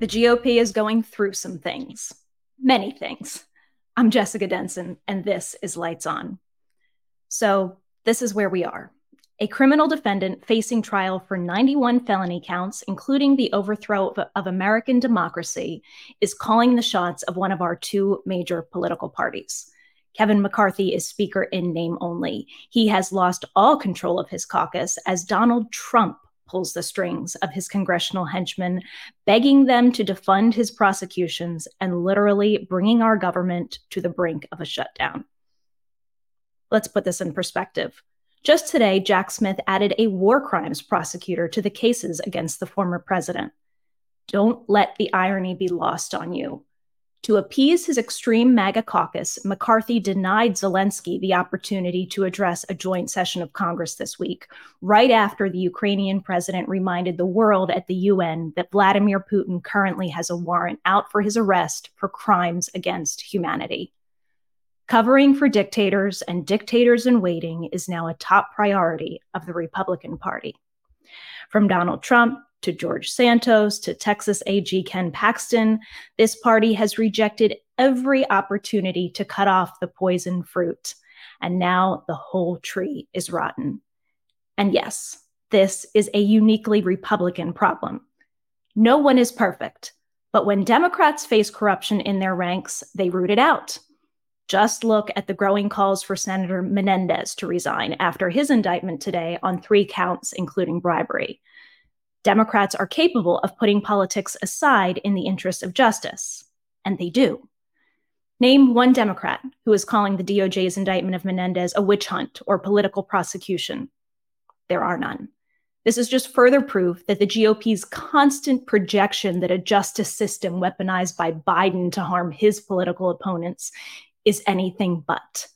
The GOP is going through some things, many things. I'm Jessica Denson, and this is Lights On. So, this is where we are. A criminal defendant facing trial for 91 felony counts, including the overthrow of, of, American democracy, is calling the shots of one of our two major political parties. Kevin McCarthy is Speaker in name only. He has lost all control of his caucus as Donald Trump pulls the strings of his congressional henchmen, begging them to defund his prosecutions and literally bringing our government to the brink of a shutdown. Let's put this in perspective. Just today, Jack Smith added a war crimes prosecutor to the cases against the former president. Don't let the irony be lost on you. To appease his extreme MAGA caucus, McCarthy denied Zelensky the opportunity to address a joint session of Congress this week, right after the Ukrainian president reminded the world at the UN that Vladimir Putin currently has a warrant out for his arrest for crimes against humanity. Covering for dictators and dictators in waiting is now a top priority of the Republican Party. From Donald Trump to George Santos to Texas AG Ken Paxton, this party has rejected every opportunity to cut off the poison fruit. And now the whole tree is rotten. And yes, this is a uniquely Republican problem. No one is perfect, but when Democrats face corruption in their ranks, they root it out. Just look at the growing calls for Senator Menendez to resign after his indictment today on three counts, including bribery. Democrats are capable of putting politics aside in the interest of justice, and they do. Name one Democrat who is calling the DOJ's indictment of Menendez a witch hunt or political prosecution. There are none. This is just further proof that the GOP's constant projection that a justice system weaponized by Biden to harm his political opponents is anything but.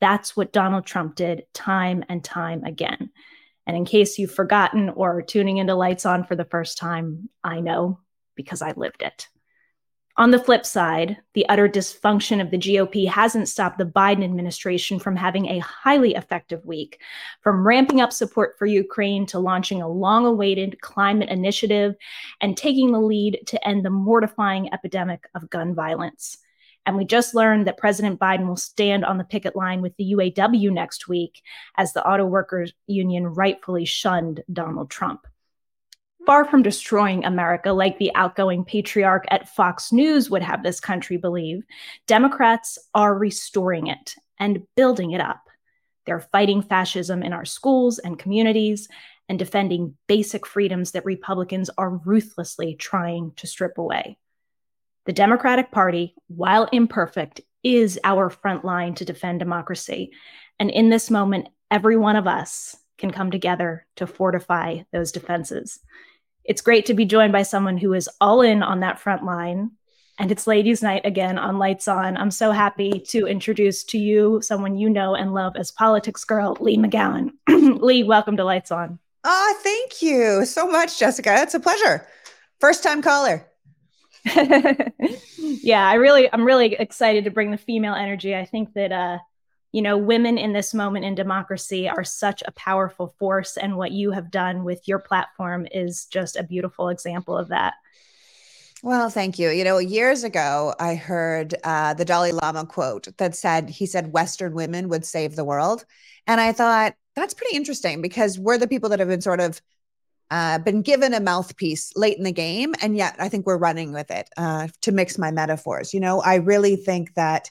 That's what Donald Trump did time and time again. And in case you've forgotten or tuning into Lights On for the first time, I know because I lived it. On the flip side, the utter dysfunction of the GOP hasn't stopped the Biden administration from having a highly effective week, from ramping up support for Ukraine to launching a long awaited climate initiative and taking the lead to end the mortifying epidemic of gun violence. And we just learned that President Biden will stand on the picket line with the UAW next week as the auto workers union rightfully shunned Donald Trump. Far from destroying America like the outgoing patriarch at Fox News would have this country believe, Democrats are restoring it and building it up. They're fighting fascism in our schools and communities and defending basic freedoms that Republicans are ruthlessly trying to strip away. The Democratic Party, while imperfect, is our front line to defend democracy. And in this moment, every one of us can come together to fortify those defenses. It's great to be joined by someone who is all in on that front line. And it's ladies' night again on Lights On. I'm so happy to introduce to you someone you know and love as politics girl, Leigh McGowan. Leigh, welcome to Lights On. Oh, thank you so much, Jessica. It's a pleasure. First time caller. yeah, I really, I'm really excited to bring the female energy. I think that, uh, you know, women in this moment in democracy are such a powerful force. And what you have done with your platform is just a beautiful example of that. Well, thank you. You know, years ago, I heard uh, the Dalai Lama quote that said, he said, Western women would save the world. And I thought, that's pretty interesting because we're the people that have been sort of uh, been given a mouthpiece late in the game, and yet I think we're running with it. Uh, to mix my metaphors, you know, I really think that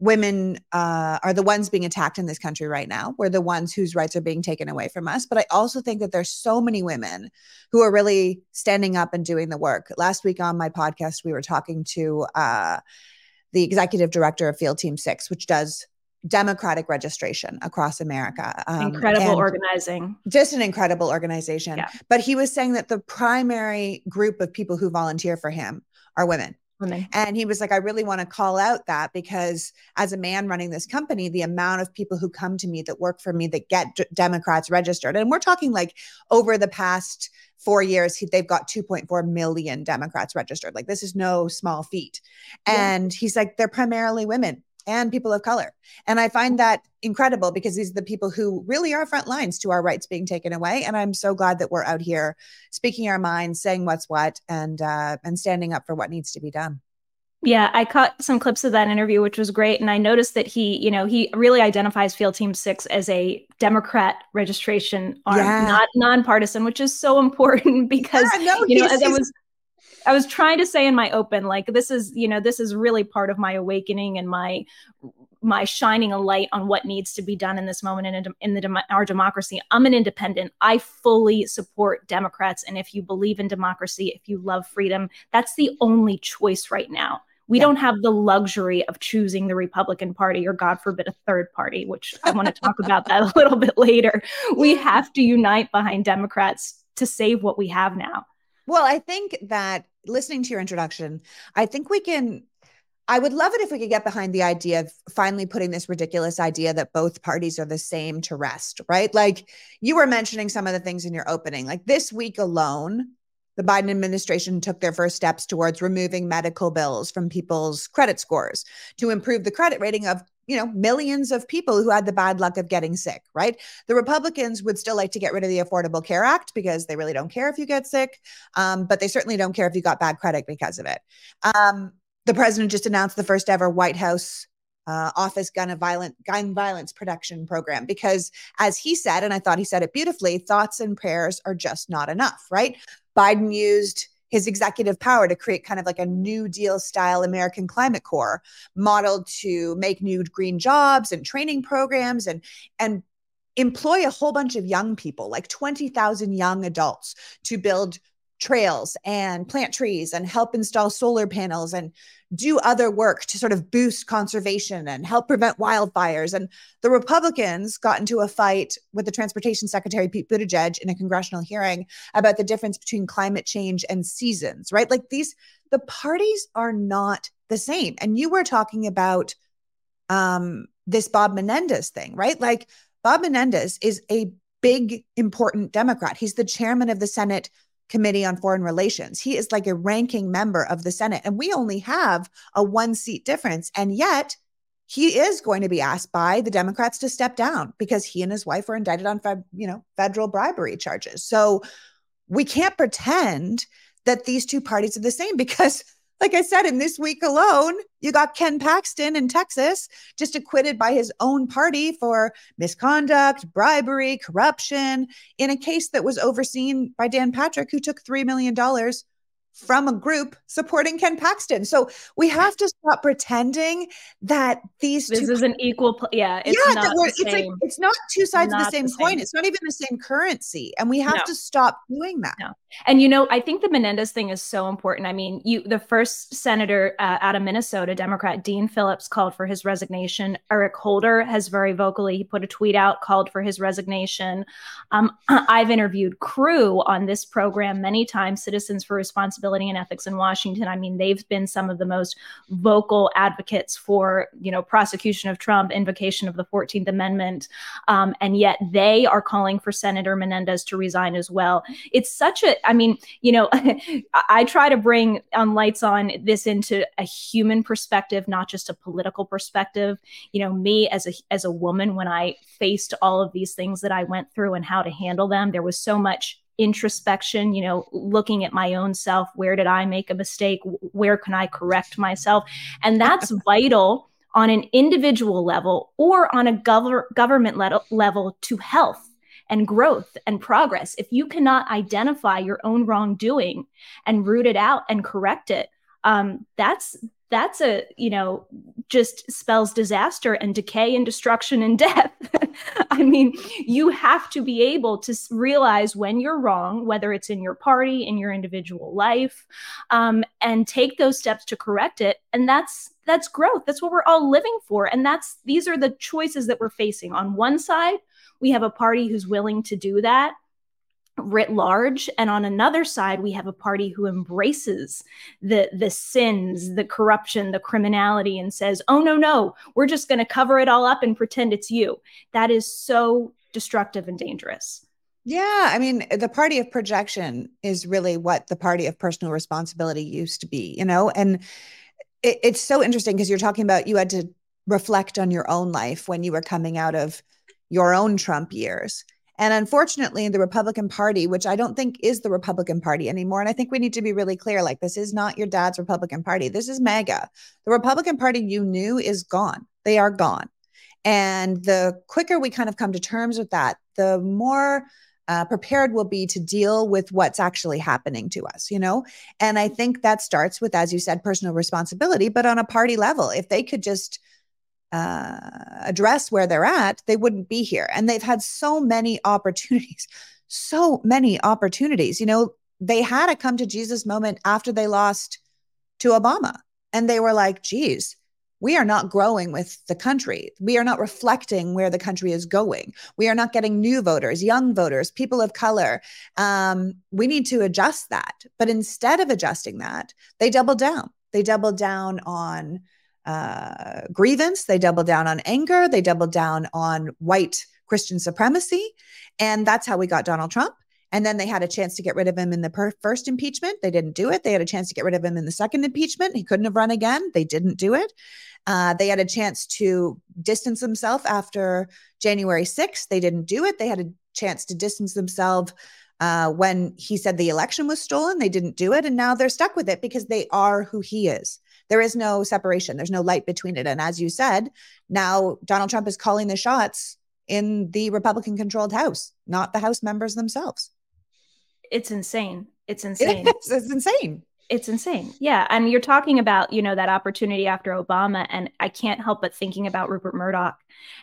women uh, are the ones being attacked in this country right now. We're the ones whose rights are being taken away from us. But I also think that there's so many women who are really standing up and doing the work. Last week on my podcast, we were talking to uh, the executive director of Field Team Six, which does democratic registration across America. Um, incredible organizing. Just an incredible organization. Yeah. But he was saying that the primary group of people who volunteer for him are women. Women. And he was like, I really want to call out that because as a man running this company, the amount of people who come to me that work for me that get d- Democrats registered, and we're talking like over the past four years, he, they've got 2.4 million Democrats registered. Like this is no small feat. Yeah. And he's like, they're primarily women and people of color. And I find that incredible because these are the people who really are front lines to our rights being taken away. And I'm so glad that we're out here speaking our minds, saying what's what, and uh, and standing up for what needs to be done. Yeah, I caught some clips of that interview, which was great. And I noticed that he, you know, he really identifies Field Team Six as a Democrat registration arm, yeah. not nonpartisan, which is so important because, yeah, no, you know, as I was I was trying to say in my open, like this is, you know, this is really part of my awakening and my my shining a light on what needs to be done in this moment in, in the our democracy. I'm an independent. I fully support Democrats, and if you believe in democracy, if you love freedom, that's the only choice right now. We yeah. don't have the luxury of choosing the Republican Party or, God forbid, a third party, which I want to talk about that a little bit later. We have to unite behind Democrats to save what we have now. Well, I think that listening to your introduction, I think we can. I would love it if we could get behind the idea of finally putting this ridiculous idea that both parties are the same to rest, right? Like you were mentioning some of the things in your opening. Like this week alone, the Biden administration took their first steps towards removing medical bills from people's credit scores to improve the credit rating of you know millions of people who had the bad luck of getting sick right? The republicans would still like to get rid of the affordable care act because they really don't care if you get sick um, but they certainly don't care if you got bad credit because of it. Um, the president just announced the first ever white house uh, office gun of violent gun violence protection program because as he said and i thought he said it beautifully thoughts and prayers are just not enough right? Biden used his executive power to create kind of like a New Deal style American Climate Corps modeled to make new green jobs and training programs and and employ a whole bunch of young people, like 20,000 young adults to build trails and plant trees and help install solar panels and do other work to sort of boost conservation and help prevent wildfires. And the Republicans got into a fight with the Transportation Secretary Pete Buttigieg in a congressional hearing about the difference between climate change and seasons, right? Like these, the parties are not the same. And you were talking about um, this Bob Menendez thing, right? Like Bob Menendez is a big, important Democrat. He's the chairman of the Senate Committee on Foreign Relations. He is like a ranking member of the Senate, and we only have a one seat difference. And yet, he is going to be asked by the Democrats to step down because he and his wife were indicted on, you know, federal bribery charges. So we can't pretend that these two parties are the same because like I said, in this week alone, you got Ken Paxton in Texas just acquitted by his own party for misconduct, bribery, corruption in a case that was overseen by Dan Patrick, who took $3 million from a group supporting Ken Paxton. So we have to stop pretending that these this two is an equal pl- yeah it's yeah not it's like it's not two sides not of the same, the same, coin. It's not even the same currency, and we have no. to stop doing that. No. And you know, I think the Menendez thing is so important. I mean, you the first senator uh, out of Minnesota, Democrat Dean Phillips, called for his resignation. Eric Holder has very vocally he put a tweet out called for his resignation. Um, I've interviewed CREW on this program many times, Citizens for Responsibility Accountability and Ethics in Washington. I mean, they've been some of the most vocal advocates for, you know, prosecution of Trump, invocation of the 14th Amendment. Um, and yet they are calling for Senator Menendez to resign as well. It's such a, I mean, you know, I try to bring on Lights On this into a human perspective, not just a political perspective. You know, me as a as a woman, when I faced all of these things that I went through and how to handle them, there was so much introspection, you know, looking at my own self. Where did I make a mistake? Where can I correct myself? And that's vital on an individual level or on a gov- government le- level to health and growth and progress. If you cannot identify your own wrongdoing and root it out and correct it, um, that's that's a you know just spells disaster and decay and destruction and death. I mean you have to be able to realize when you're wrong whether it's in your party in your individual life um, and take those steps to correct it. And that's that's growth. That's what we're all living for. And that's these are the choices that we're facing. On one side we have a party who's willing to do that writ large and on another side we have a party who embraces the the sins the corruption the criminality and says oh no no we're just going to cover it all up and pretend it's you. That is so destructive and dangerous. Yeah i mean the party of projection is really what the party of personal responsibility used to be you know? And it, it's so interesting because you're talking about you had to reflect on your own life when you were coming out of your own Trump years. And unfortunately, the Republican Party, which I don't think is the Republican Party anymore, and I think we need to be really clear like, this is not your dad's Republican Party. This is MAGA. The Republican Party you knew is gone. They are gone. And the quicker we kind of come to terms with that, the more uh, prepared we'll be to deal with what's actually happening to us, you know? And I think that starts with, as you said, personal responsibility, but on a party level. If they could just, uh, address where they're at, they wouldn't be here. And they've had so many opportunities, so many opportunities. You know, they had a come to Jesus moment after they lost to Obama. And they were like, geez, we are not growing with the country. We are not reflecting where the country is going. We are not getting new voters, young voters, people of color. Um, we need to adjust that. But instead of adjusting that, they doubled down. They doubled down on uh, grievance. They doubled down on anger. They doubled down on white Christian supremacy. And that's how we got Donald Trump. And then they had a chance to get rid of him in the per- first impeachment. They didn't do it. They had a chance to get rid of him in the second impeachment. He couldn't have run again. They didn't do it. Uh, they had a chance to distance themselves after January 6th. They didn't do it. They had a chance to distance themselves uh, when he said the election was stolen. They didn't do it. And now they're stuck with it because they are who he is. There is no separation, there's no light between it. And as you said, now Donald Trump is calling the shots in the Republican controlled House, not the House members themselves. It's insane. It's insane. It is. It's insane. It's insane. Yeah. And you're talking about, you know, that opportunity after Obama. And I can't help but thinking about Rupert Murdoch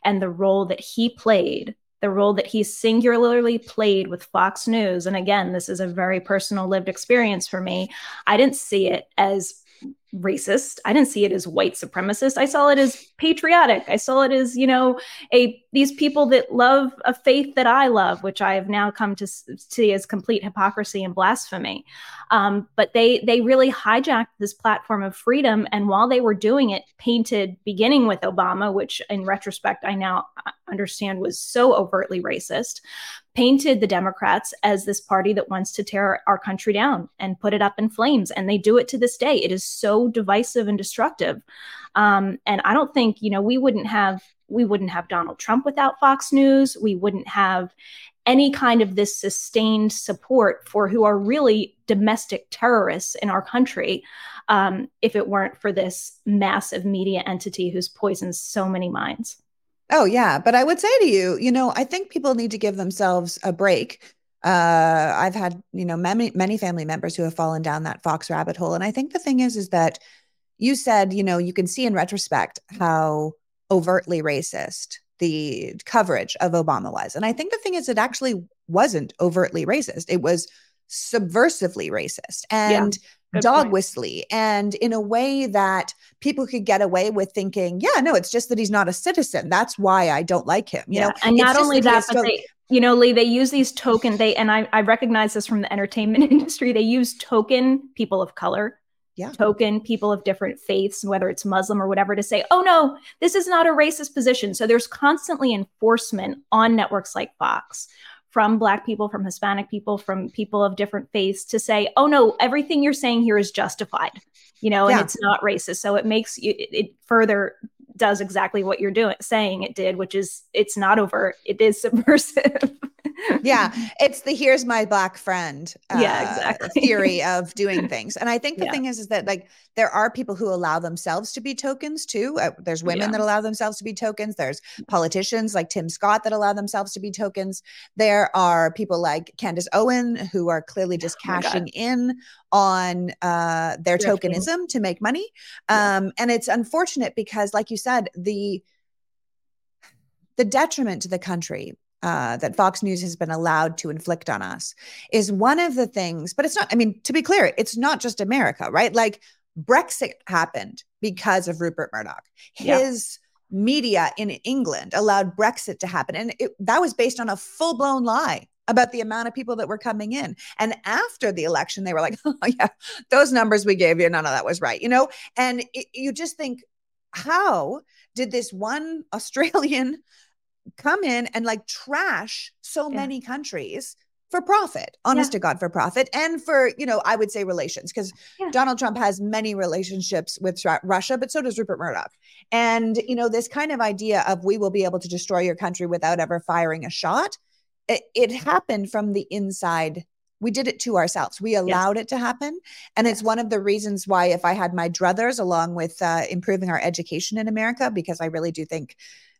and the role that he played the role that he singularly played with Fox News. And again, this is a very personal lived experience for me. I didn't see it as racist. I didn't see it as white supremacist. I saw it as patriotic. I saw it as, you know, a these people that love a faith that I love, which I have now come to see as complete hypocrisy and blasphemy. Um, but they they really hijacked this platform of freedom, and while they were doing it, painted beginning with Obama, which in retrospect I now uh, understand was so overtly racist, painted the Democrats as this party that wants to tear our country down and put it up in flames. And they do it to this day. It is so divisive and destructive. Um, and I don't think, you know, we wouldn't have we wouldn't have Donald Trump without Fox News. We wouldn't have any kind of this sustained support for who are really domestic terrorists in our country um, if it weren't for this massive media entity who's poisoned so many minds. Oh, yeah. But I would say to you, you know, I think people need to give themselves a break. Uh, I've had, you know, many, many family members who have fallen down that Fox rabbit hole. And I think the thing is, is that you said, you know, you can see in retrospect how overtly racist the coverage of Obama was. And I think the thing is, it actually wasn't overtly racist. It was subversively racist. And yeah Good dog point. whistly and in a way that people could get away with thinking, yeah, no, it's just that he's not a citizen. That's why I don't like him. You yeah. know, and not only that, that but they, you know, Leigh, they use these token, they, and I, I recognize this from the entertainment industry. They use token people of color yeah. token people of different faiths, whether it's Muslim or whatever, to say, oh no, this is not a racist position. So there's constantly enforcement on networks like Fox from Black people, from Hispanic people, from people of different faiths to say, oh no, everything you're saying here is justified, you know, and yeah. it's not racist. So it makes you, it, it further does exactly what you're doing, saying it did, which is it's not overt, it is subversive yeah, it's the here's my black friend uh, yeah, exactly. theory of doing things. And I think the yeah. thing is is that like there are people who allow themselves to be tokens too. Uh, there's women yeah. that allow themselves to be tokens. There's politicians like Tim Scott that allow themselves to be tokens. There are people like Candace Owen who are clearly just oh cashing in on uh, their tokenism to make money. Um, yeah. And it's unfortunate because, like you said, the the detriment to the country uh, that Fox News has been allowed to inflict on us is one of the things, but it's not, I mean, to be clear, it's not just America, right? Like Brexit happened because of Rupert Murdoch. His yeah. media in England allowed Brexit to happen. And it, that was based on a full blown lie about the amount of people that were coming in. And after the election, they were like, oh, yeah, those numbers we gave you, none of that was right, you know? And it, you just think, how did this one Australian come in and like trash so yeah. many countries for profit, honest yeah. to God, for profit, and for, you know, I would say relations, because yeah. Donald Trump has many relationships with Russia, but so does Rupert Murdoch. And, you know, this kind of idea of we will be able to destroy your country without ever firing a shot, it, it happened from the inside. We did it to ourselves. We allowed yes. it to happen. And yes. it's one of the reasons why, if I had my druthers along with uh, improving our education in America, because I really do think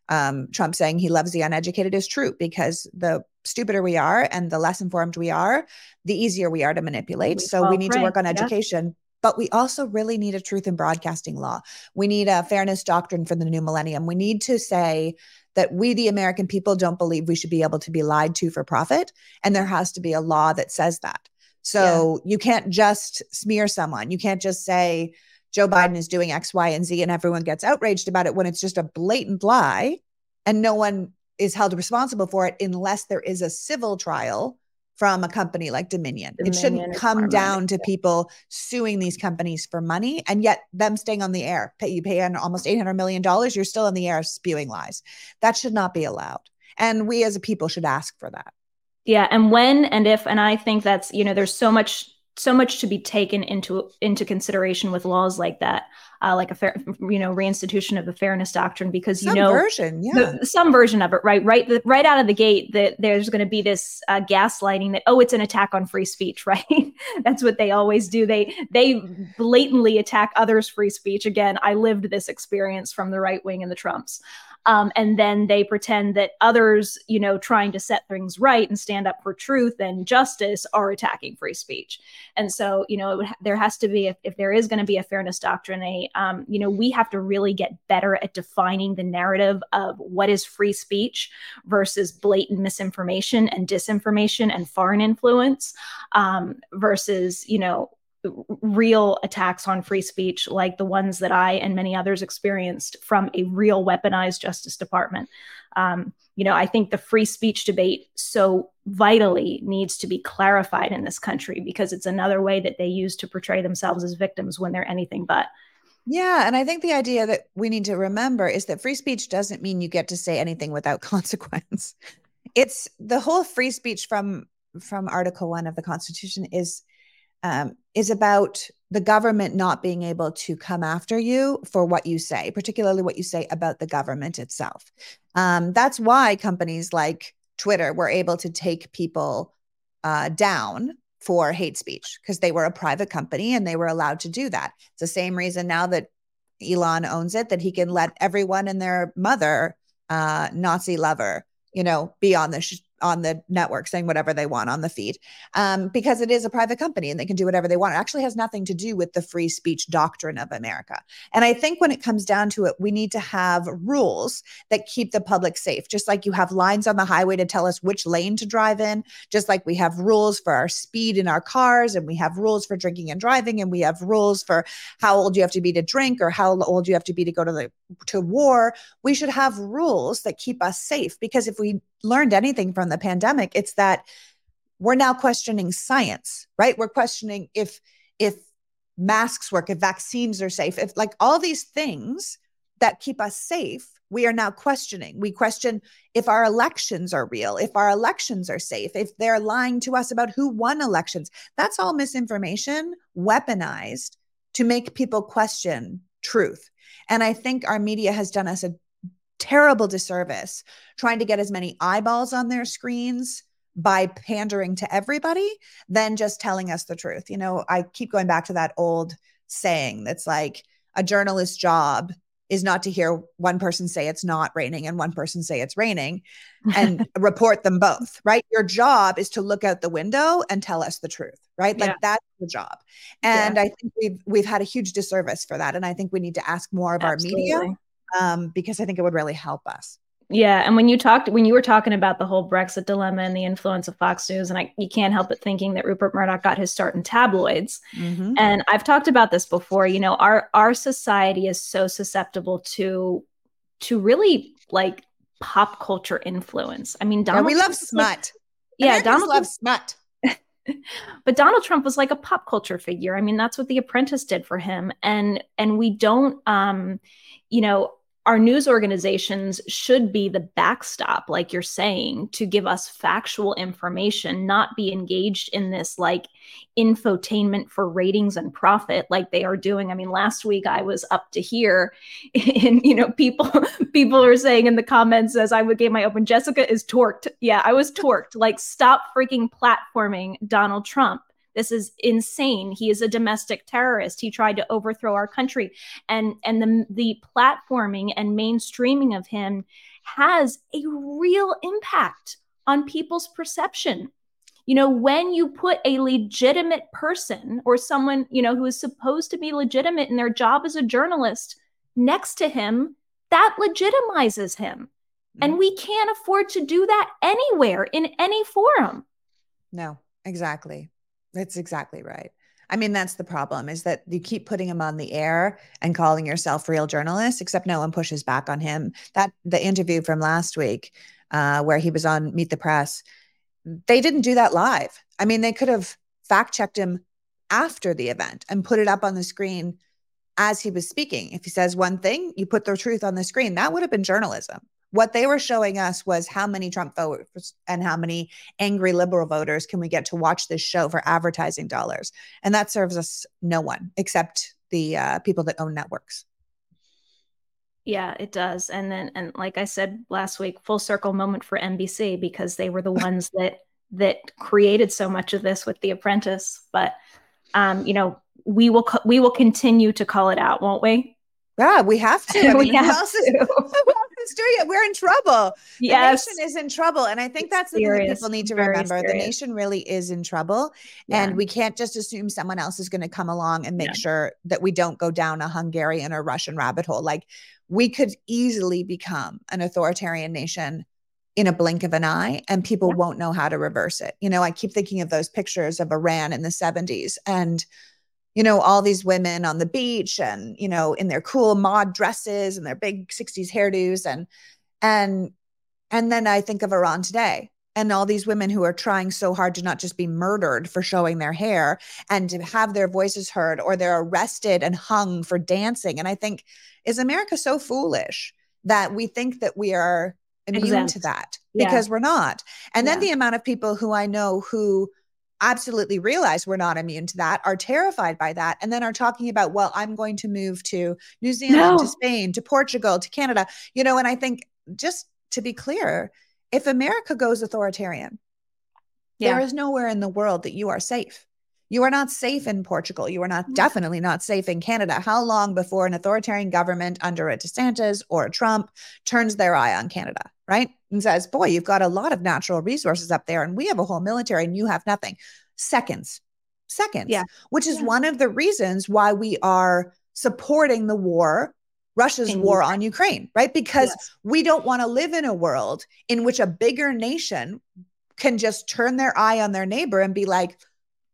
um, Trump saying he loves the uneducated is true because the stupider we are and the less informed we are, the easier we are to manipulate. We so we need to work on education. But we also really need a truth in broadcasting law. We need a fairness doctrine for the new millennium. We need to say that we, the American people, don't believe we should be able to be lied to for profit. And there has to be a law that says that. So yeah. you can't just smear someone. You can't just say, Joe Biden is doing X, Y, and Z, and everyone gets outraged about it when it's just a blatant lie and no one is held responsible for it unless there is a civil trial from a company like Dominion. Dominion it shouldn't come down to people suing these companies for money and yet them staying on the air. Pay, you pay an almost $800 million, you're still in the air spewing lies. That should not be allowed. And we as a people should ask for that. Yeah. And when and if, and I think that's, you know, there's so much so much to be taken into into consideration with laws like that, uh, like a fair, you know, reinstitution of the fairness doctrine, because some you know, version, yeah, the, some version of it, right, right, the, right out of the gate, that there's going to be this uh, gaslighting that oh, it's an attack on free speech, right? That's what they always do. They they blatantly attack others' free speech. Again, I lived this experience from the right wing and the Trumps. Um, and then they pretend that others, you know, trying to set things right and stand up for truth and justice are attacking free speech. And so, you know, there has to be, if, if there is going to be a fairness doctrine, a, um, you know, we have to really get better at defining the narrative of what is free speech versus blatant misinformation and disinformation and foreign influence um, versus, you know, real attacks on free speech like the ones that I and many others experienced from a real weaponized Justice Department. Um, you know, I think the free speech debate so vitally needs to be clarified in this country because it's another way that they use to portray themselves as victims when they're anything but. Yeah, and I think the idea that we need to remember is that free speech doesn't mean you get to say anything without consequence. It's the whole free speech from from Article 1 of the Constitution is um, is about the government not being able to come after you for what you say, particularly what you say about the government itself. Um, that's why companies like Twitter were able to take people uh, down for hate speech because they were a private company and they were allowed to do that. It's the same reason now that Elon owns it that he can let everyone and their mother, uh, Nazi lover, you know, be on the sh- on the network saying whatever they want on the feed um, because it is a private company and they can do whatever they want. It actually has nothing to do with the free speech doctrine of America. And I think when it comes down to it, we need to have rules that keep the public safe, just like you have lines on the highway to tell us which lane to drive in, just like we have rules for our speed in our cars and we have rules for drinking and driving and we have rules for how old you have to be to drink or how old you have to be to go to the to war. We should have rules that keep us safe because if we learned anything from the pandemic, it's that we're now questioning science, right? We're questioning if if masks work, if vaccines are safe, if like all these things that keep us safe, we are now questioning. We question if our elections are real, if our elections are safe, if they're lying to us about who won elections. That's all misinformation weaponized to make people question truth. And I think our media has done us a terrible disservice trying to get as many eyeballs on their screens by pandering to everybody than just telling us the truth. You know, I keep going back to that old saying that's like a journalist's job is not to hear one person say it's not raining and one person say it's raining and report them both, right? Your job is to look out the window and tell us the truth, right? Like yeah. that's the job. And yeah. I think we've we've had a huge disservice for that and I think we need to ask more of Absolutely. our media um, because I think it would really help us. Yeah, and when you talked when you were talking about the whole Brexit dilemma and the influence of Fox News, and I you can't help but thinking that Rupert Murdoch got his start in tabloids. Mm-hmm. And I've talked about this before. You know, our our society is so susceptible to to really like pop culture influence. I mean, Donald. Yeah, we love smut. yeah, Donald loves smut. but Donald Trump was like a pop culture figure. I mean, that's what The Apprentice did for him, and and we don't, um, you know, our news organizations should be the backstop, like you're saying, to give us factual information, not be engaged in this like infotainment for ratings and profit like they are doing. I mean, last week I was up to here and you know, people people are saying in the comments as I would gave my open, Jessica is torqued. Yeah, I was torqued. Like, stop freaking platforming Donald Trump. This is insane. He is a domestic terrorist. He tried to overthrow our country. And and the the platforming and mainstreaming of him has a real impact on people's perception. You know, when you put a legitimate person or someone, you know, who is supposed to be legitimate in their job as a journalist next to him, that legitimizes him. And mm-hmm. we can't afford to do that anywhere in any forum. No, exactly. That's exactly right. I mean, that's the problem is that you keep putting him on the air and calling yourself real journalist, except no one pushes back on him. That the interview from last week, uh, where he was on Meet the Press, they didn't do that live. I mean, they could have fact checked him after the event and put it up on the screen as he was speaking. If he says one thing, you put the truth on the screen. That would have been journalism. What they were showing us was how many Trump voters and how many angry liberal voters can we get to watch this show for advertising dollars. And that serves us no one except the uh, people that own networks. Yeah, it does. And then, and like I said last week, full circle moment for NBC because they were the ones that that created so much of this with The Apprentice. But um, you know, we will co- we will continue to call it out, won't we? Yeah, we have to. I mean, we have else to. Is doing it. We're in trouble. Yes. The nation is in trouble. And I think that's the thing that people need to remember. Serious. The nation really is in trouble. Yeah. And we can't just assume someone else is going to come along and make yeah. sure that we don't go down a Hungarian or Russian rabbit hole. Like we could easily become an authoritarian nation in a blink of an eye and people yeah. won't know how to reverse it. You know, I keep thinking of those pictures of Iran in the 70s and you know, all these women on the beach and, you know, in their cool mod dresses and their big 60s hairdos and and and then I think of Iran today and all these women who are trying so hard to not just be murdered for showing their hair and to have their voices heard or they're arrested and hung for dancing and I think is America so foolish that we think that we are immune Exempt. to that because yeah. we're not. And then the amount of people who I know who absolutely realize we're not immune to that, are terrified by that, and then are talking about, well, I'm going to move to New Zealand, no. to Spain, to Portugal, to Canada. You know, and I think just to be clear, if America goes authoritarian, yeah. there is nowhere in the world that you are safe. You are not safe in Portugal. You are not mm. definitely not safe in Canada. How long before an authoritarian government under a DeSantis or a Trump turns their eye on Canada, right? And says, boy, you've got a lot of natural resources up there and we have a whole military and you have nothing. Seconds, seconds. Yeah. Which is yeah. one of the reasons why we are supporting the war Russia's war on Ukraine, right? Because yes. we don't want to live in a world in which a bigger nation can just turn their eye on their neighbor and be like,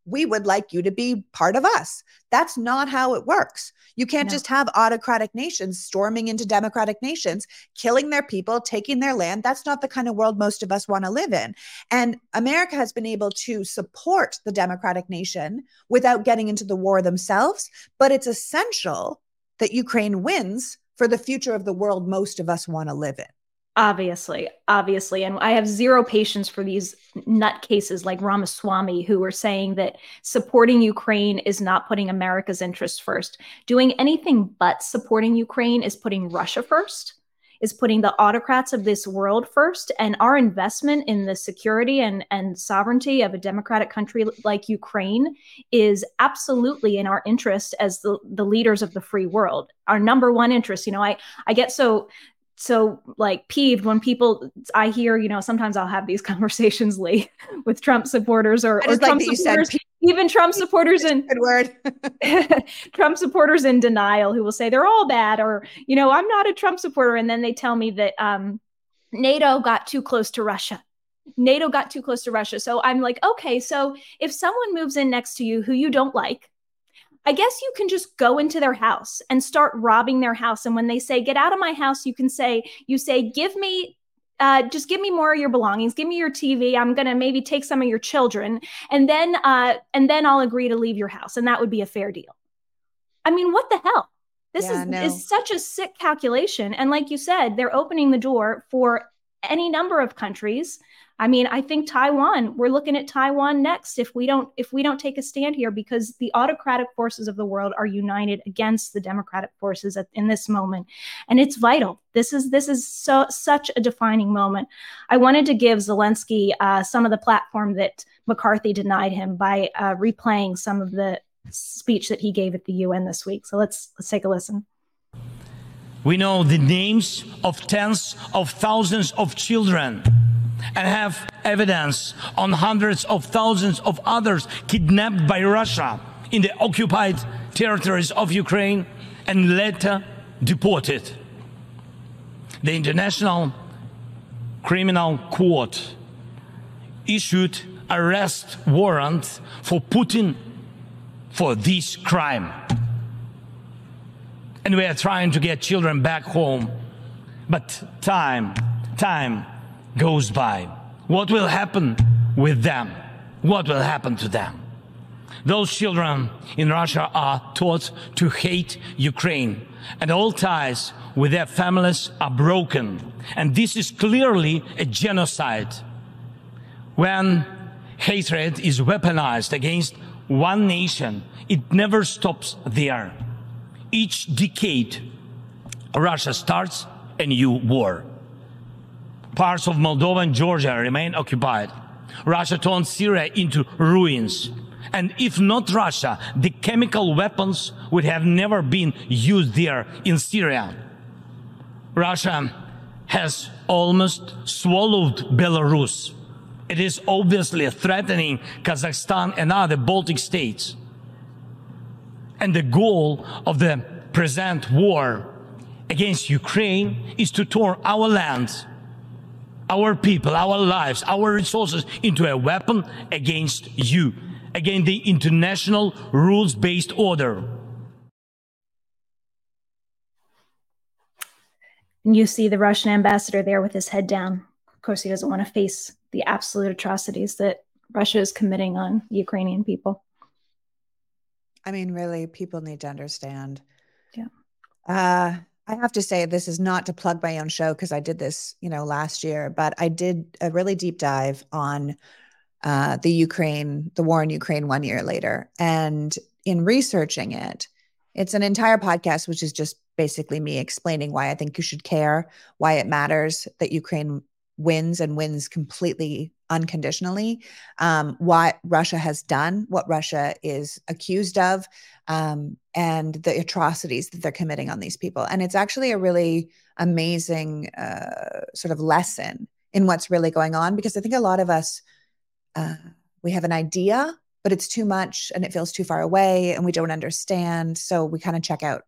we would like you to be part of us. That's not how it works. You can't no. just have autocratic nations storming into democratic nations, killing their people, taking their land. That's not the kind of world most of us want to live in. And America has been able to support the democratic nation without getting into the war themselves. But it's essential that Ukraine wins for the future of the world most of us want to live in. Obviously, obviously. And I have zero patience for these nutcases like Ramaswamy who are saying that supporting Ukraine is not putting America's interests first. Doing anything but supporting Ukraine is putting Russia first, is putting the autocrats of this world first. And our investment in the security and, and sovereignty of a democratic country like Ukraine is absolutely in our interest as the, the leaders of the free world. Our number one interest. You know, I, I get so so like peeved when people I hear, you know, sometimes I'll have these conversations late with Trump supporters or, or Trump like supporters, even Trump supporters in good word. Trump supporters in denial who will say they're all bad or, you know, I'm not a Trump supporter. And then they tell me that um, NATO got too close to Russia. NATO got too close to Russia. So I'm like, okay, so if someone moves in next to you who you don't like, I guess you can just go into their house and start robbing their house. And when they say, get out of my house, you can say, you say, give me uh, just give me more of your belongings. Give me your tv i'm gonna maybe take some of your children. And then uh, and then i'll agree to leave your house. And that would be a fair deal. I mean what the hell? This yeah, is, no. is such a sick calculation. And like you said, they're opening the door for any number of countries I mean, I think Taiwan, we're looking at Taiwan next if we don't if we don't take a stand here because the autocratic forces of the world are united against the democratic forces at, in this moment. And it's vital. This is this is so such a defining moment. I wanted to give Zelensky uh, some of the platform that McCarthy denied him by uh, replaying some of the speech that he gave at the UN this week. So let's let's take a listen. We know the names of tens of thousands of children and have evidence on hundreds of thousands of others kidnapped by Russia in the occupied territories of Ukraine and later deported. The International Criminal Court issued arrest warrant for Putin for this crime. And we are trying to get children back home. But time, time goes by, what will happen with them? What will happen to them? Those children in Russia are taught to hate Ukraine and all ties with their families are broken. And this is clearly a genocide. When hatred is weaponized against one nation, it never stops there. Each decade, Russia starts a new war parts of Moldova and Georgia remain occupied. Russia turned Syria into ruins. And if not Russia, the chemical weapons would have never been used there in Syria. Russia has almost swallowed Belarus. It is obviously threatening Kazakhstan and other Baltic states. And the goal of the present war against Ukraine is to turn our lands our people, our lives, our resources into a weapon against you, against the international rules based order. And you see the Russian ambassador there with his head down. Of course, he doesn't want to face the absolute atrocities that Russia is committing on Ukrainian people. I mean, really, people need to understand. Yeah. Uh, I have to say this is not to plug my own show because I did this, you know, last year, but I did a really deep dive on uh, the Ukraine, the war in Ukraine one year later. And in researching it, it's an entire podcast, which is just basically me explaining why I think you should care, why it matters that Ukraine wins and wins completely unconditionally, um, what Russia has done, what Russia is accused of, um, and the atrocities that they're committing on these people. And it's actually a really amazing uh, sort of lesson in what's really going on because I think a lot of us, uh, we have an idea, but it's too much and it feels too far away and we don't understand. So we kind of check out.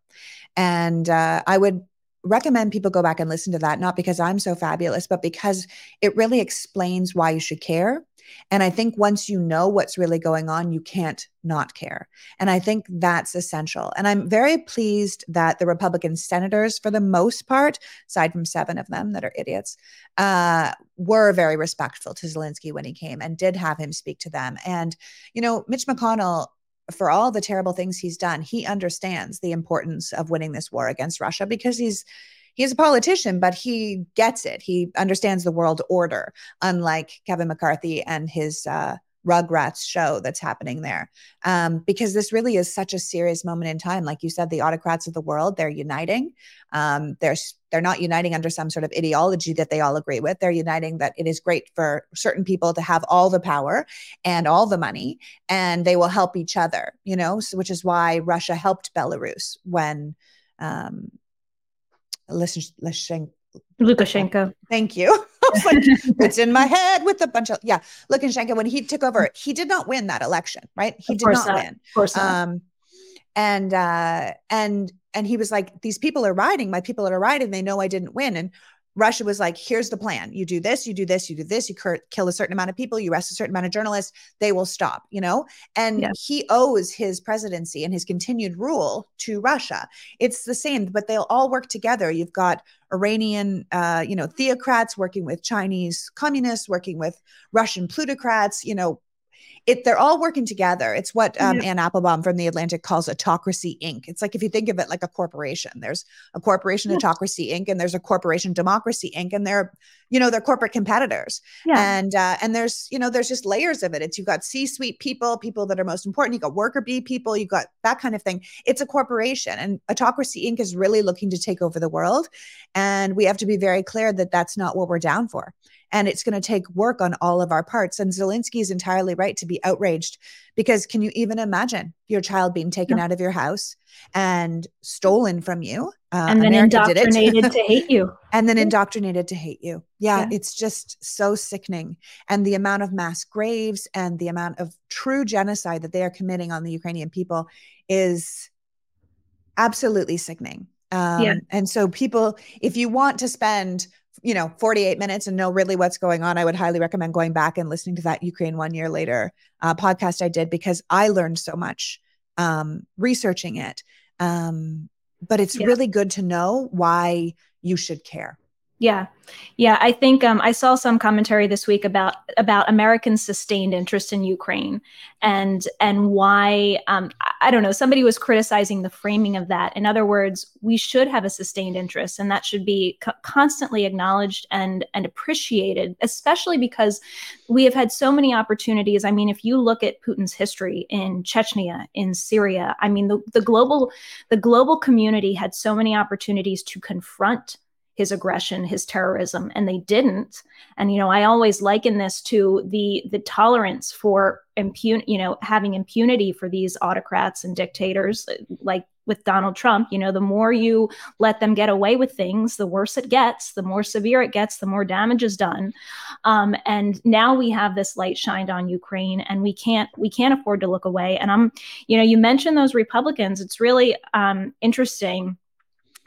And uh, I would recommend people go back and listen to that, not because I'm so fabulous, but because it really explains why you should care. And I think once you know what's really going on, you can't not care. And I think that's essential. And I'm very pleased that the Republican senators, for the most part, aside from seven of them that are idiots, uh, were very respectful to Zelensky when he came and did have him speak to them. And, you know, Mitch McConnell for all the terrible things he's done, he understands the importance of winning this war against Russia because he's he's a politician, but he gets it. He understands the world order, unlike Kevin McCarthy and his uh, Rugrats show that's happening there. Um, because this really is such a serious moment in time. Like you said, the autocrats of the world, they're uniting. Um, they're they're not uniting under some sort of ideology that they all agree with. They're uniting that it is great for certain people to have all the power and all the money, and they will help each other. You know, so, which is why Russia helped Belarus when um, Lukashenko. Lukashenko. Thank you. like, it's in my head with a bunch of yeah. Lukashenko when he took over, he did not win that election, right? He did not, not, win. Of course not. Um, and uh, and and he was like, these people are riding. My people are riding. They know I didn't win. And Russia was like, here's the plan. You do this, you do this, you do this, you cur- kill a certain amount of people, you arrest a certain amount of journalists, they will stop, you know? And he owes his presidency and his continued rule to Russia. It's the same, but they'll all work together. You've got Iranian, uh, you know, theocrats working with Chinese communists, working with Russian plutocrats, you know, it they're all working together. It's what um, yeah. Anne Applebaum from the Atlantic calls autocracy Inc. It's like if you think of it like a corporation, there's a corporation yeah. autocracy Inc. and there's a corporation democracy Inc. and they're you know they're corporate competitors. Yeah. And uh, and there's you know there's just layers of it. It's you've got C-suite people, people that are most important. You got worker bee people. You got that kind of thing. It's a corporation, and autocracy Inc. is really looking to take over the world, and we have to be very clear that that's not what we're down for and it's going to take work on all of our parts. And Zelensky is entirely right to be outraged because can you even imagine your child being taken yeah. out of your house and stolen from you? Uh, and then America indoctrinated to hate you. And then indoctrinated to hate you. Yeah, yeah, it's just so sickening. And the amount of mass graves and the amount of true genocide that they are committing on the Ukrainian people is absolutely sickening. Um, yeah. And so, people, if you want to spend you know 48 minutes and know really what's going on i would highly recommend going back and listening to that ukraine one year later uh, podcast i did because i learned so much um, researching it um, but it's yeah. really good to know why you should care yeah, yeah. I think um, I saw some commentary this week about about Americans' sustained interest in Ukraine, and and why um, I don't know. Somebody was criticizing the framing of that. In other words, we should have a sustained interest, and that should be co- constantly acknowledged and and appreciated, especially because we have had so many opportunities. I mean, if you look at Putin's history in Chechnya, in Syria, I mean, the, the global the global community had so many opportunities to confront his aggression, his terrorism, and they didn't. And you know, I always liken this to the the tolerance for impun, you know, having impunity for these autocrats and dictators, like with Donald Trump. You know, the more you let them get away with things, the worse it gets. The more severe it gets, the more damage is done. Um, and now we have this light shined on Ukraine, and we can't we can't afford to look away. And I'm, you know, you mentioned those Republicans. It's really um, interesting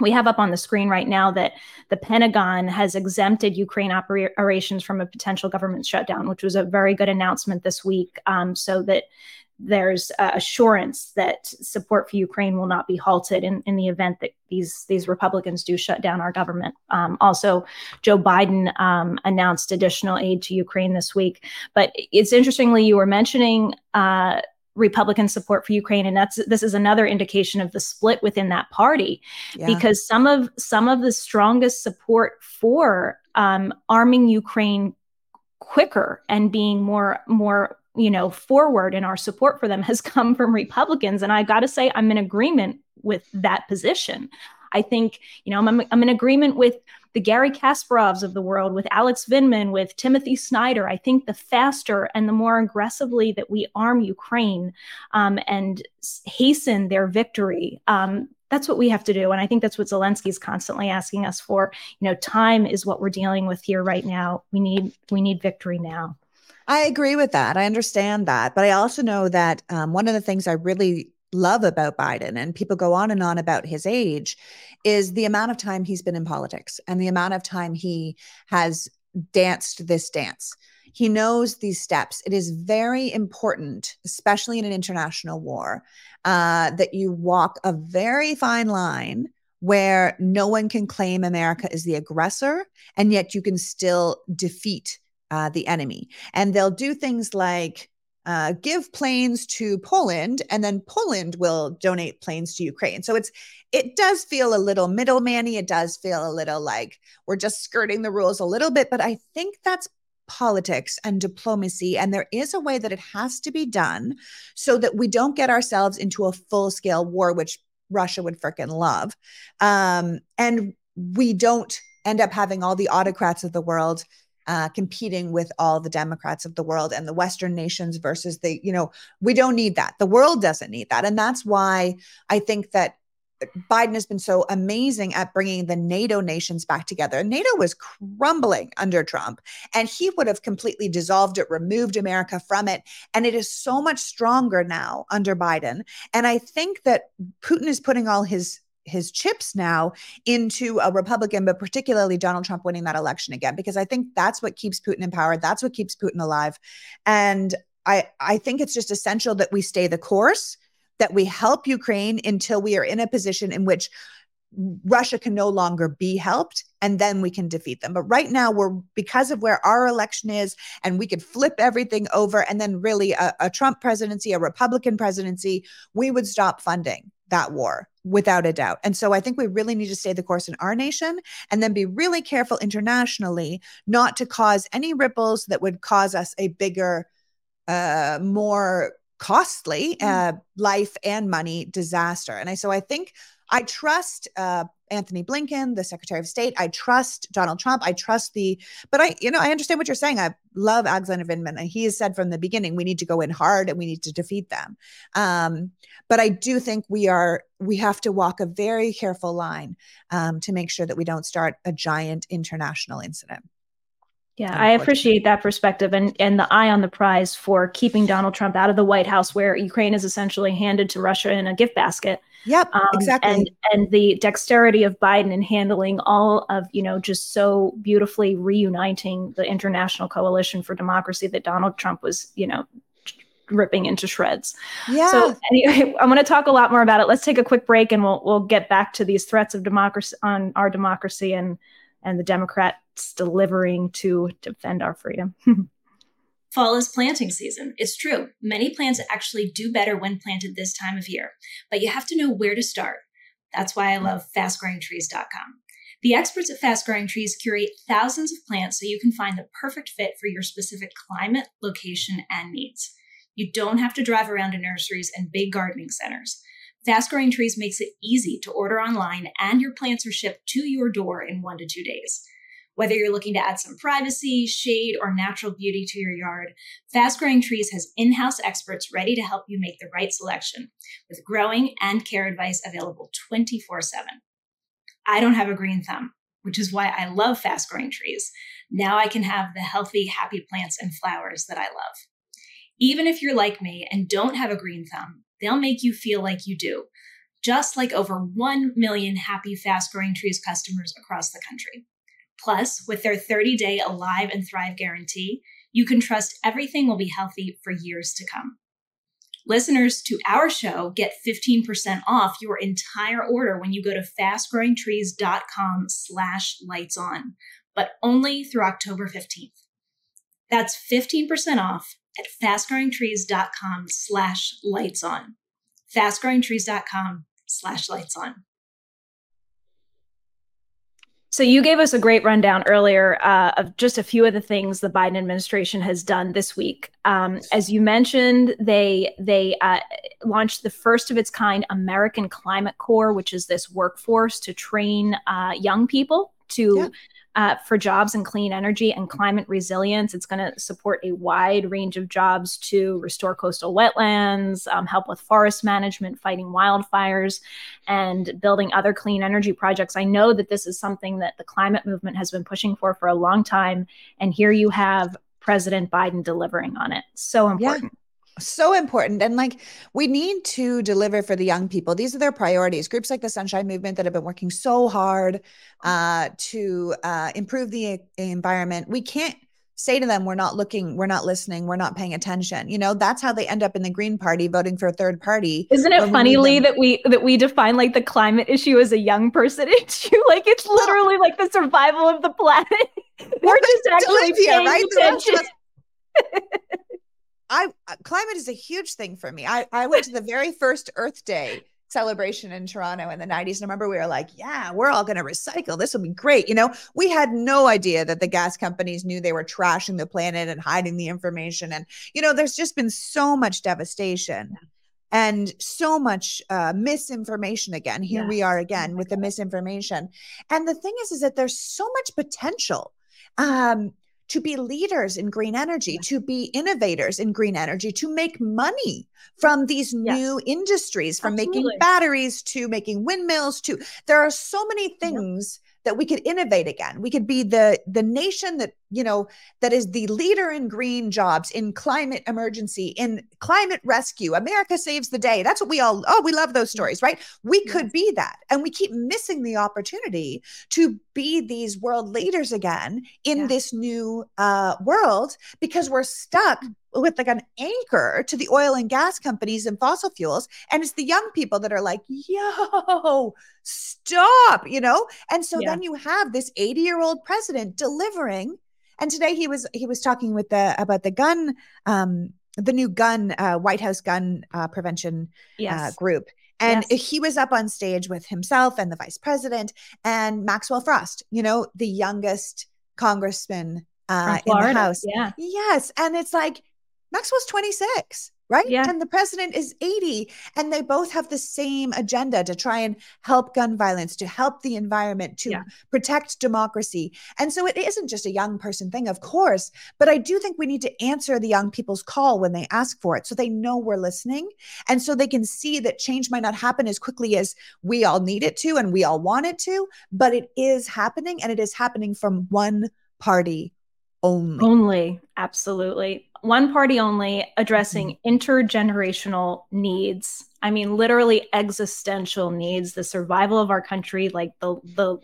we have up on the screen right now that the Pentagon has exempted Ukraine operations from a potential government shutdown, which was a very good announcement this week, um, so that there's uh, assurance that support for Ukraine will not be halted in, in the event that these these Republicans do shut down our government. Um, also, Joe Biden um, announced additional aid to Ukraine this week. But it's interestingly, you were mentioning. Uh, Republican support for Ukraine, and that's this is another indication of the split within that party, yeah. because some of some of the strongest support for um, arming Ukraine quicker and being more more you know forward in our support for them has come from Republicans, and I got to say I'm in agreement with that position. I think you know I'm I'm in agreement with the Gary Kasparovs of the world, with Alex Vindman, with Timothy Snyder. I think the faster and the more aggressively that we arm Ukraine um, and hasten their victory, um, that's what we have to do. And I think that's what Zelensky is constantly asking us for. You know, time is what we're dealing with here right now. We need we need victory now. I agree with that. I understand that. But I also know that um, one of the things I really love about Biden, and people go on and on about his age, is the amount of time he's been in politics and the amount of time he has danced this dance. He knows these steps. It is very important, especially in an international war, uh, that you walk a very fine line where no one can claim America is the aggressor, and yet you can still defeat uh, the enemy. And they'll do things like uh, give planes to Poland, and then Poland will donate planes to Ukraine. So it's it does feel a little middlemany. It does feel a little like we're just skirting the rules a little bit, but I think that's politics and diplomacy. And there is a way that it has to be done so that we don't get ourselves into a full scale war, which Russia would freaking love. Um, and we don't end up having all the autocrats of the world uh, competing with all the Democrats of the world and the Western nations versus the, you know, we don't need that. The world doesn't need that. And that's why I think that Biden has been so amazing at bringing the NATO nations back together. NATO was crumbling under Trump, and he would have completely dissolved it, removed America from it. And it is so much stronger now under Biden. And I think that Putin is putting all his his chips now into a Republican, but particularly Donald Trump winning that election again, because I think that's what keeps Putin in power. That's what keeps Putin alive. And I, I think it's just essential that we stay the course, that we help Ukraine until we are in a position in which Russia can no longer be helped and then we can defeat them. But right now, we're because of where our election is, and we could flip everything over, and then really a, a Trump presidency, a Republican presidency, we would stop funding that war without a doubt. And so I think we really need to stay the course in our nation and then be really careful internationally not to cause any ripples that would cause us a bigger, uh, more costly mm. uh, life and money disaster. And I so I think I trust uh, Antony Blinken, the Secretary of State. I trust Donald Trump. I trust the, but I, you know, I understand what you're saying. I love Alexander Vindman. And he has said from the beginning, we need to go in hard and we need to defeat them. Um, but I do think we are, we have to walk a very careful line um, to make sure that we don't start a giant international incident. Yeah, I appreciate that perspective and and the eye on the prize for keeping Donald Trump out of the White House, where Ukraine is essentially handed to Russia in a gift basket. Yep, um, exactly. And and the dexterity of Biden in handling all of you know just so beautifully reuniting the international coalition for democracy that Donald Trump was you know ripping into shreds. Yeah. So anyway, I want to talk a lot more about it. Let's take a quick break and we'll we'll get back to these threats of democracy on our democracy and and the Democrats delivering to defend our freedom. Fall is planting season. It's true. Many plants actually do better when planted this time of year, but you have to know where to start. That's why I love fastgrowingtrees.com. The experts at Fast Growing Trees curate thousands of plants so you can find the perfect fit for your specific climate, location, and needs. You don't have to drive around to nurseries and big gardening centers. Fast Growing Trees makes it easy to order online, and your plants are shipped to your door in one to two days. Whether you're looking to add some privacy, shade, or natural beauty to your yard, Fast Growing Trees has in house experts ready to help you make the right selection with growing and care advice available 24 7. I don't have a green thumb, which is why I love Fast Growing Trees. Now I can have the healthy, happy plants and flowers that I love. Even if you're like me and don't have a green thumb, they'll make you feel like you do, just like over 1 million happy Fast Growing Trees customers across the country. Plus, with their 30 day Alive and Thrive guarantee, you can trust everything will be healthy for years to come. Listeners to our show get 15% off your entire order when you go to fastgrowingtrees.com slash lights on, but only through October 15th. That's 15% off at fastgrowingtrees.com slash lights on. Fastgrowingtrees.com slash lights on. So you gave us a great rundown earlier uh, of just a few of the things the Biden administration has done this week. Um, as you mentioned, they they uh, launched the first of its kind American Climate Corps, which is this workforce to train uh, young people to yeah uh, for jobs and clean energy and climate resilience. It's going to support a wide range of jobs to restore coastal wetlands, um, help with forest management, fighting wildfires, and building other clean energy projects. I know that this is something that the climate movement has been pushing for for a long time. And here you have President Biden delivering on it. So important. Yeah so important. And like we need to deliver for the young people. These are their priorities. Groups like the sunshine movement that have been working so hard uh, to uh, improve the environment we can't say to them we're not looking we're not listening we're not paying attention. You know that's how they end up in the green party voting for a third party isn't it funny Leigh that we that we define like the climate issue as a young person issue? Like it's literally like the survival of the planet. We're just actually paying right? attention I uh, climate is a huge thing for me. I, I went to the very first Earth Day celebration in Toronto in the 90s. And I remember we were like, yeah, we're all going to recycle. This will be great. You know, we had no idea that the gas companies knew they were trashing the planet and hiding the information. And, you know, there's just been so much devastation and so much uh, misinformation again. Here yeah. we are again with the misinformation. And the thing is, is that there's so much potential. Um, to be leaders in green energy, to be innovators in green energy, to make money from these yes. new industries, from Absolutely. making batteries to making windmills to there are so many things that we could innovate again. We could be the the nation that, you know, that is the leader in green jobs, in climate emergency, in climate rescue. America saves the day. That's what we all oh, we love those stories, right? We yes. could be that. And we keep missing the opportunity to be these world leaders again in yeah. this new uh, world because we're stuck with like an anchor to the oil and gas companies and fossil fuels. And it's the young people that are like, yo, stop, you know? And so yeah. then you have this 80 year old president delivering. And today he was he was talking with the about the gun um the new gun uh, White House gun uh, prevention uh, yes. uh, group. And yes. he was up on stage with himself and the vice president and Maxwell Frost, you know, the youngest congressman uh, in the House. Yeah. Yes. And it's like Maxwell's 26 right? Yeah. And the president is 80. And they both have the same agenda to try and help gun violence, to help the environment, to yeah. protect democracy. And so it isn't just a young person thing, of course, but I do think we need to answer the young people's call when they ask for it so they know we're listening. And so they can see that change might not happen as quickly as we all need it to and we all want it to, but it is happening and it is happening from one party only. Only, absolutely one party only addressing mm-hmm. intergenerational needs i mean literally existential needs the survival of our country like the the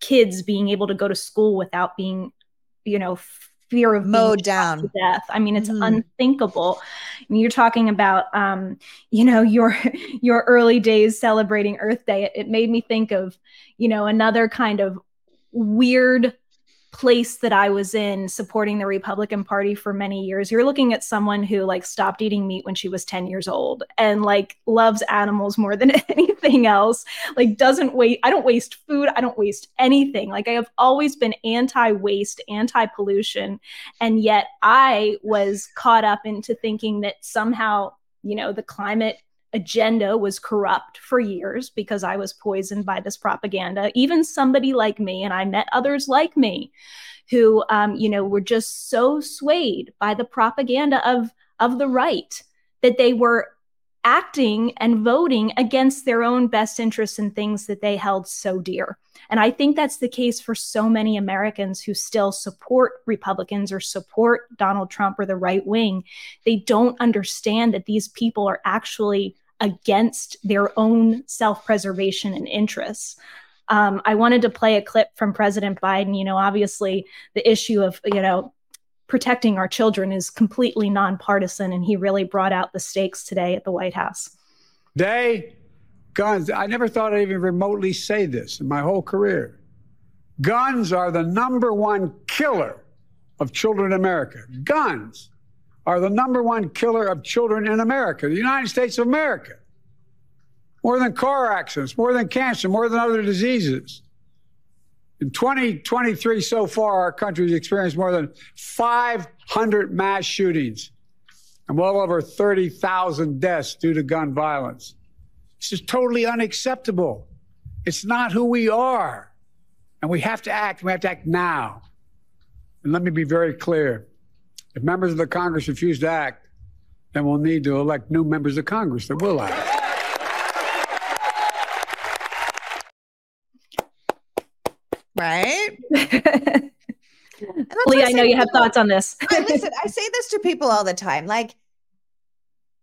kids being able to go to school without being you know fear of mowed down to death i mean it's mm. unthinkable I mean, you're talking about um, you know your your early days celebrating earth day it, it made me think of you know another kind of weird place that I was in supporting the Republican Party for many years, you're looking at someone who like stopped eating meat when she was 10 years old and like loves animals more than anything else. Like doesn't wait I don't waste food, I don't waste anything. Like I have always been anti-waste, anti-pollution, and yet I was caught up into thinking that somehow, you know, the climate agenda was corrupt for years because I was poisoned by this propaganda. Even somebody like me, and I met others like me, who, um, you know, were just so swayed by the propaganda of of the right that they were acting and voting against their own best interests and things that they held so dear. And I think that's the case for so many Americans who still support Republicans or support Donald Trump or the right wing. They don't understand that these people are actually against their own self preservation and interests. Um, I wanted to play a clip from President Biden. You know, obviously, the issue of, you know, protecting our children is completely nonpartisan, and he really brought out the stakes today at the White House. Day, guns. I never thought I'd even remotely say this in my whole career. Guns are the number one killer of children in America. Guns are the number one killer of children in America, the United States of America. More than car accidents, more than cancer, more than other diseases. In 2023 so far, our country has experienced more than 500 mass shootings and well over 30,000 deaths due to gun violence. This is totally unacceptable. It's not who we are. And we have to act. We have to act now. And let me be very clear. If members of the Congress refuse to act, then we'll need to elect new members of Congress that will act. Right? Leigh, I know you have thoughts on this. I, listen, I say this to people all the time. Like,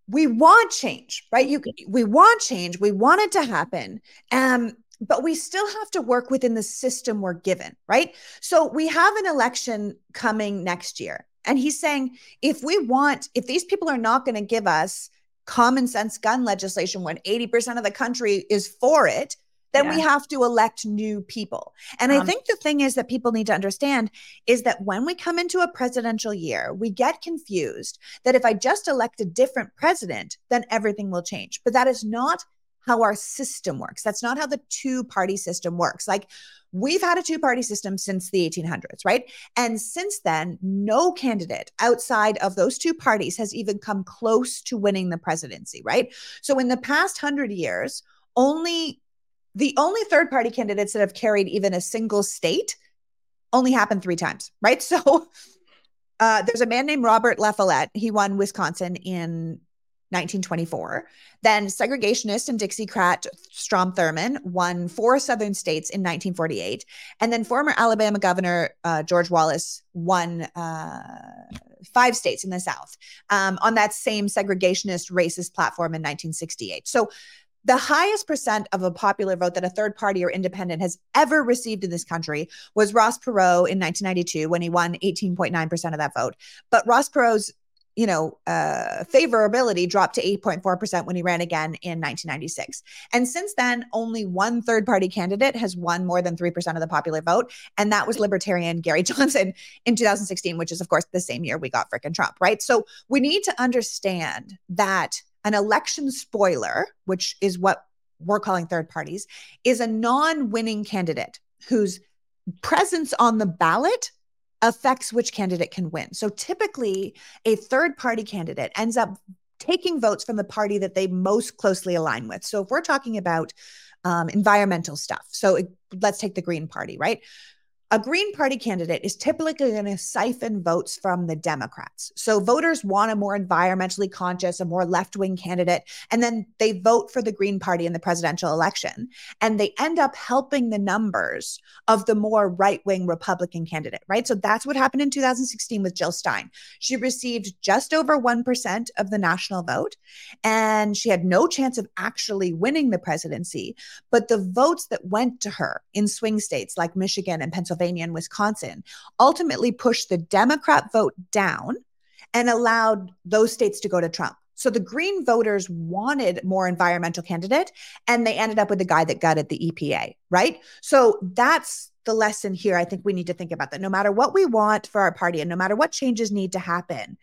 we want change, right? You we want change. We want it to happen. Um, but we still have to work within the system we're given, right? So we have an election coming next year. And he's saying if we want, if these people are not going to give us common sense gun legislation when 80% of the country is for it, then yeah. we have to elect new people. And um, I think the thing is that people need to understand is that when we come into a presidential year, we get confused that if I just elect a different president, then everything will change. But that is not how our system works. That's not how the two party system works. Like we've had a two party system since the 1800s, right? And since then, no candidate outside of those two parties has even come close to winning the presidency, right? So in the past 100 years, only the only third party candidates that have carried even a single state only happened three times, right? So uh, there's a man named Robert La Follette. He won Wisconsin in 1924. Then segregationist and Dixiecrat Strom Thurmond won four southern states in 1948. And then former Alabama Governor uh, George Wallace won uh, five states in the South um, on that same segregationist racist platform in 1968. So the highest percent of a popular vote that a third party or independent has ever received in this country was Ross Perot in 1992 when he won 18.9% of that vote. But Ross Perot's you know, uh, favorability dropped to 8.4% when he ran again in 1996. And since then, only one third party candidate has won more than 3% of the popular vote. And that was Libertarian Gary Johnson in 2016, which is, of course, the same year we got frickin' Trump, right? So we need to understand that an election spoiler, which is what we're calling third parties, is a non winning candidate whose presence on the ballot affects which candidate can win. So typically, a third party candidate ends up taking votes from the party that they most closely align with. So if we're talking about um, environmental stuff, so it, let's take the Green Party, right? A Green Party candidate is typically going to siphon votes from the Democrats. So voters want a more environmentally conscious, a more left wing candidate, and then they vote for the Green Party in the presidential election. And they end up helping the numbers of the more right wing Republican candidate, right? So that's what happened in 2016 with Jill Stein. She received just over 1% of the national vote, and she had no chance of actually winning the presidency. But the votes that went to her in swing states like Michigan and Pennsylvania, Pennsylvania and Wisconsin, ultimately pushed the Democrat vote down and allowed those states to go to Trump. So the Green voters wanted more environmental candidate, and they ended up with the guy that gutted the EPA, right? So that's the lesson here. I think we need to think about that. No matter what we want for our party, and no matter what changes need to happen,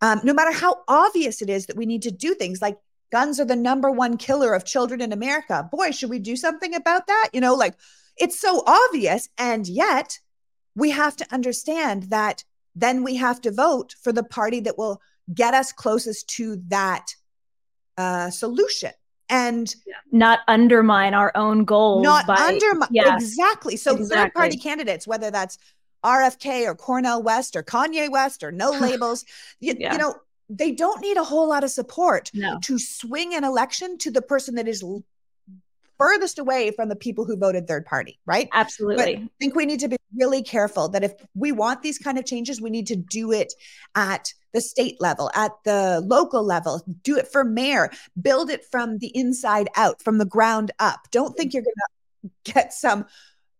um, no matter how obvious it is that we need to do things like guns are the number one killer of children in America. Boy, should we do something about that? You know, like it's so obvious. And yet we have to understand that then we have to vote for the party that will get us closest to that uh, solution and not undermine our own goals. Not undermine. Yeah. Exactly. So exactly. third party candidates, whether that's RFK or Cornel West or Kanye West or no labels, you, yeah. you know, they don't need a whole lot of support no. to swing an election to the person that is furthest away from the people who voted third party, right? Absolutely. But I think we need to be really careful that if we want these kind of changes, we need to do it at the state level, at the local level, do it for mayor, build it from the inside out, from the ground up. Don't think you're going to get some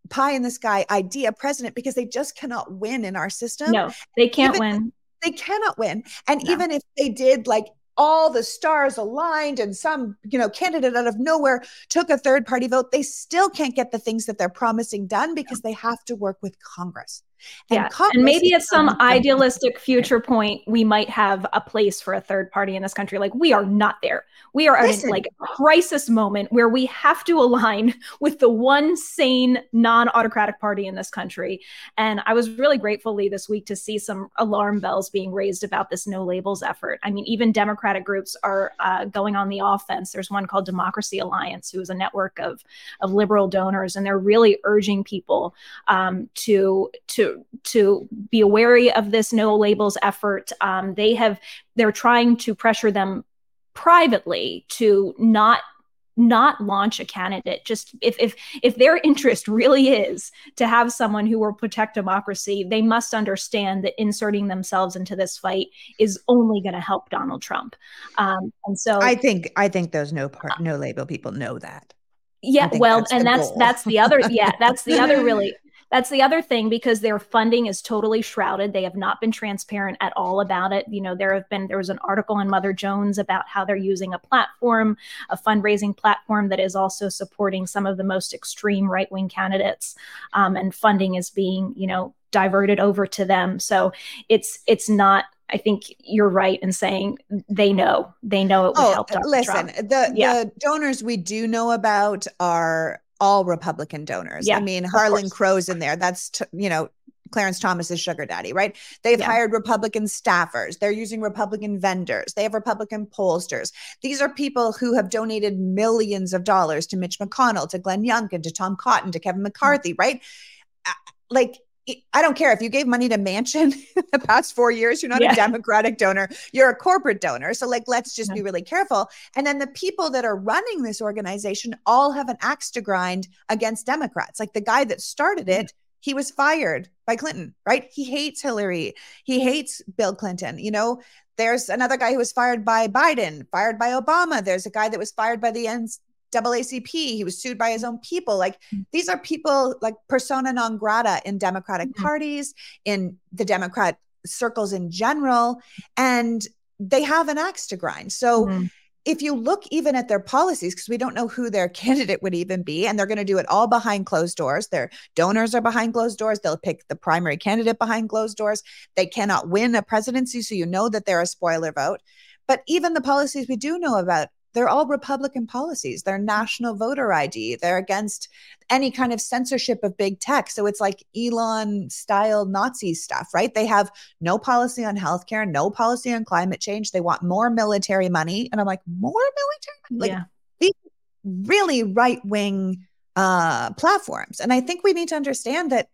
pie in the sky idea president because they just cannot win in our system. No, they can't even, win. They cannot win. And no. even if they did like all the stars aligned and some you know candidate out of nowhere took a third party vote they still can't get the things that they're promising done because they have to work with congress and yeah. And maybe at some idealistic future point, we might have a place for a third party in this country. Like we are not there. We are Listen. at a, like a crisis moment where we have to align with the one sane, non-autocratic party in this country. And I was really gratefully this week to see some alarm bells being raised about this no labels effort. I mean, even Democratic groups are uh, going on the offense. There's one called Democracy Alliance, who is a network of of liberal donors, and they're really urging people um, to to to be wary of this no labels effort. Um, they have they're trying to pressure them privately to not not launch a candidate just if if if their interest really is to have someone who will protect democracy they must understand that inserting themselves into this fight is only going to help donald trump um, and so i think i think those no part no label people know that yeah well that's and that's goal. that's the other yeah that's the other really that's the other thing because their funding is totally shrouded. They have not been transparent at all about it. You know, there have been there was an article in Mother Jones about how they're using a platform, a fundraising platform that is also supporting some of the most extreme right wing candidates, um, and funding is being you know diverted over to them. So it's it's not I think you're right in saying they know they know it would oh, help. Dr. Listen, Trump. the yeah. the donors we do know about are all Republican donors. Yeah, I mean, Harlan Crow's in there. That's, t- you know, Clarence Thomas's sugar daddy, right? They've yeah. hired Republican staffers. They're using Republican vendors. They have Republican pollsters. These are people who have donated millions of dollars to Mitch McConnell, to Glenn Youngkin, to Tom Cotton, to Kevin hmm. McCarthy, right? Like I don't care if you gave money to Manchin the past four years, you're not yeah. a Democratic donor, you're a corporate donor. So, like, let's just yeah. be really careful. And then the people that are running this organization all have an axe to grind against Democrats. Like the guy that started it, he was fired by Clinton, right? He hates Hillary, he hates Bill Clinton. You know, there's another guy who was fired by Biden, fired by Obama. There's a guy that was fired by the AACP. He was sued by his own people. Like mm. these are people like persona non grata in Democratic mm-hmm. parties, in the Democrat circles in general. And they have an axe to grind. So mm-hmm. if you look even at their policies, because we don't know who their candidate would even be, and they're going to do it all behind closed doors. Their donors are behind closed doors. They'll pick the primary candidate behind closed doors. They cannot win a presidency, so you know that they're a spoiler vote. But even the policies we do know about, they're all Republican policies. They're national voter ID. They're against any kind of censorship of big tech. So it's like Elon style Nazi stuff, right? They have no policy on healthcare, no policy on climate change. They want more military money. And I'm like, more military? Like yeah. these really right wing uh, platforms. And I think we need to understand that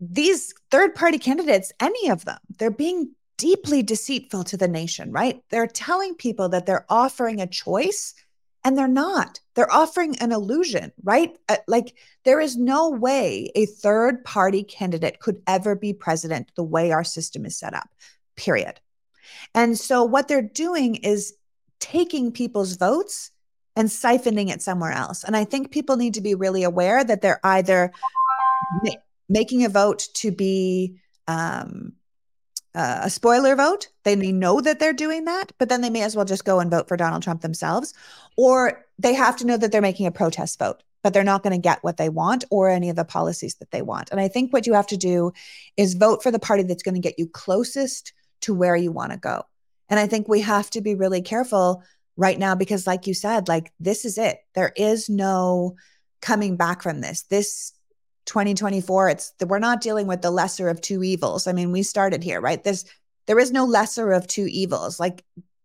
these third party candidates, any of them, they're being deeply deceitful to the nation, right? They're telling people that they're offering a choice and they're not. They're offering an illusion, right? Uh, like there is no way a third party candidate could ever be president the way our system is set up, period. And so what they're doing is taking people's votes and siphoning it somewhere else. And I think people need to be really aware that they're either ma- making a vote to be um, uh, a spoiler vote. They may know that they're doing that, but then they may as well just go and vote for Donald Trump themselves. Or they have to know that they're making a protest vote, but they're not going to get what they want or any of the policies that they want. And I think what you have to do is vote for the party that's going to get you closest to where you want to go. And I think we have to be really careful right now because, like you said, like this is it. There is no coming back from this. This 2024 it's we're not dealing with the lesser of two evils. I mean we started here right? There's there is no lesser of two evils. Like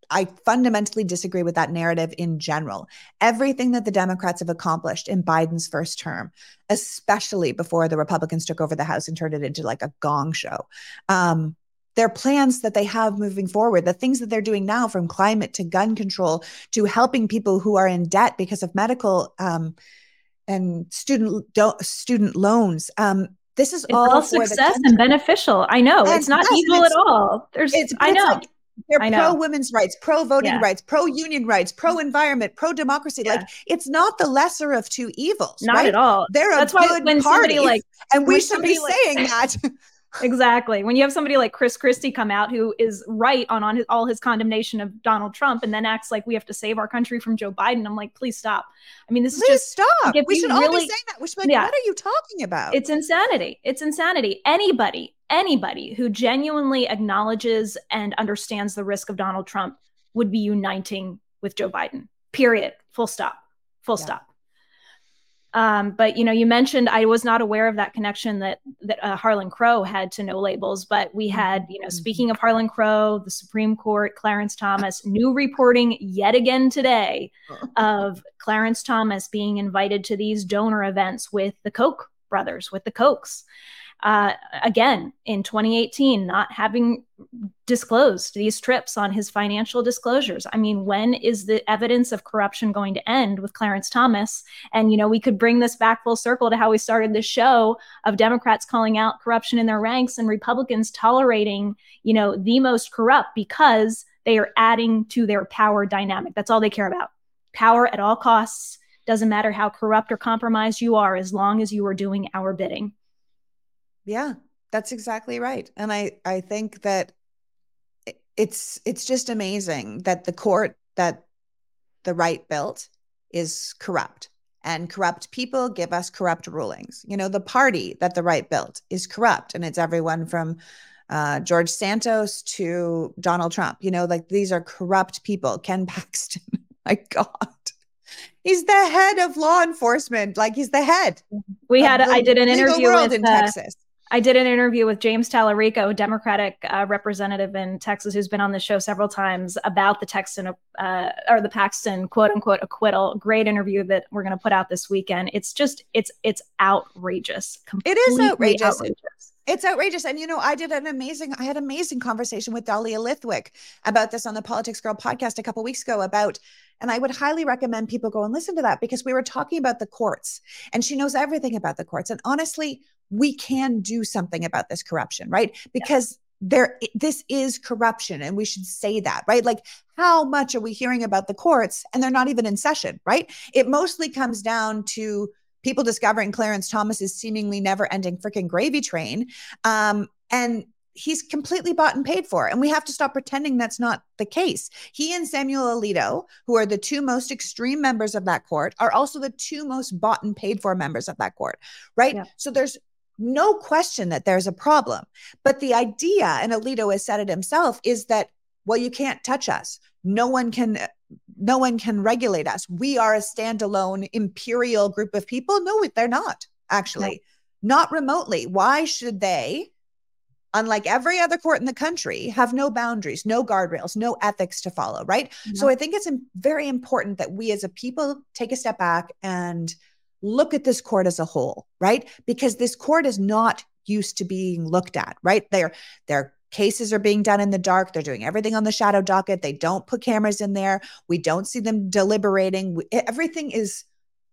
i fundamentally disagree with that narrative in general. Everything that the democrats have accomplished in biden's first term especially before the republicans took over the house and turned it into like a gong show um, their plans that they have moving forward, the things that they're doing now, from climate to gun control to helping people who are in debt because of medical um, and student do- student loans. Um, this is it's all, all success and beneficial. I know and it's not yes, evil it's, at all. There's, it's, I know. Like, they're pro women's rights, pro voting yeah. rights, pro union rights, pro environment, pro democracy. Yeah. Like it's not the lesser of two evils. Not right? at all. They're That's a why good when party, like, and we should be like, saying that. exactly. When you have somebody like Chris Christie come out who is right on on his, all his condemnation of Donald Trump and then acts like we have to save our country from Joe Biden, I'm like, please stop. I mean, this please is just stop. We should really, all be saying that. We should be like, yeah, what are you talking about? It's insanity. It's insanity. Anybody, anybody who genuinely acknowledges and understands the risk of Donald Trump would be uniting with Joe Biden. Period. Full stop. Full yeah. stop. Um, but you know, you mentioned I was not aware of that connection that that uh, Harlan Crow had to no labels, but we mm-hmm. had, you know, mm-hmm. speaking of Harlan Crow, the Supreme Court, Clarence Thomas, new reporting yet again today of Clarence Thomas being invited to these donor events with the Koch brothers, with the Kochs uh, again in 2018 not having disclosed these trips on his financial disclosures. I mean when is the evidence of corruption going to end with clarence thomas? And you know we could bring this back full circle to how we started the show of democrats calling out corruption in their ranks and republicans tolerating you know the most corrupt because they are adding to their power dynamic. That's all they care about. Power at all costs. Doesn't matter how corrupt or compromised you are as long as you are doing our bidding yeah, that's exactly right. And I I think that it's it's just amazing that the court that the right built is corrupt and corrupt people give us corrupt rulings. You know, the party that the right built is corrupt and it's everyone from uh, George Santos to Donald Trump. You know, like these are corrupt people. Ken Paxton, my God. He's the head of law enforcement. Like he's the head. We had, I did an interview with in uh, Texas. I did an interview with James Talarico, Democratic uh, representative in Texas, who's been on the show several times about the Texan uh, or the Paxton quote unquote acquittal. Great interview that we're going to put out this weekend. It's just it's it's outrageous. It is outrageous. outrageous. It's outrageous. And you know, I did an amazing, I had an amazing conversation with Dahlia Lithwick about this on the Politics Girl podcast a couple weeks ago about and I would highly recommend people go and listen to that because we were talking about the courts and she knows everything about the courts. And honestly, we can do something about this corruption, right? Because yeah. there this is corruption and we should say that, right? Like how much are we hearing about the courts and they're not even in session, right? It mostly comes down to people discovering Clarence Thomas's seemingly never-ending freaking gravy train. Um, and he's completely bought and paid for. And we have to stop pretending that's not the case. He and Samuel Alito, who are the two most extreme members of that court, are also the two most bought and paid for members of that court, right? Yeah. So there's no question that there's a problem. But the idea, and Alito has said it himself, is that, well, you can't touch us. No one can. No one can regulate us. We are a standalone imperial group of people. No, they're not actually, no. not remotely. Why should they unlike every other court in the country, have no boundaries, no guardrails, no ethics to follow, right? So I think it's very important that we as a people take a step back and look at this court as a whole, right? Because this court is not used to being looked at, right? Their their cases are being done in the dark. They're doing everything on the shadow docket. They don't put cameras in there. We don't see them deliberating. Everything is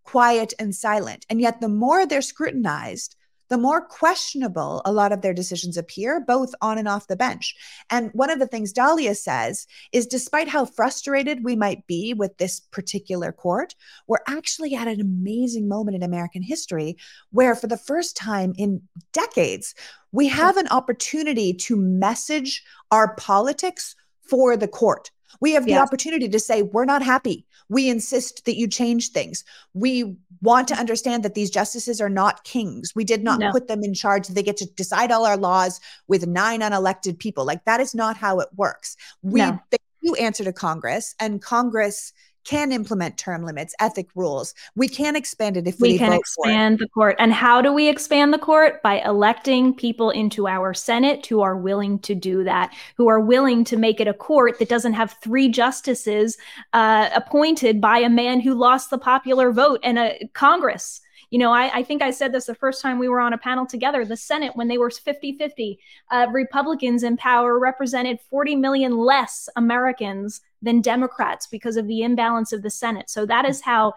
quiet and silent. And yet the more they're scrutinized, the more questionable a lot of their decisions appear, both on and off the bench. And one of the things Dahlia says is despite how frustrated we might be with this particular court, we're actually at an amazing moment in American history where, for the first time in decades, we have an opportunity to message our politics for the court. We have the yes. opportunity to say, we're not happy. We insist that you change things. We want to understand that these justices are not kings. We did not no. put them in charge. They get to decide all our laws with nine unelected people. Like that is not how it works. We no. they do answer to Congress, and Congress can implement term limits, ethic rules. We can expand it if we, we can expand the court. And how do we expand the court? By electing people into our Senate who are willing to do that, who are willing to make it a court that doesn't have three justices uh, appointed by a man who lost the popular vote and a Congress. You know, I, I, think I said this the first time we were on a panel together. The Senate, when they were 50 50, uh, Republicans in power represented 40 million less Americans than Democrats because of the imbalance of the Senate. So that is how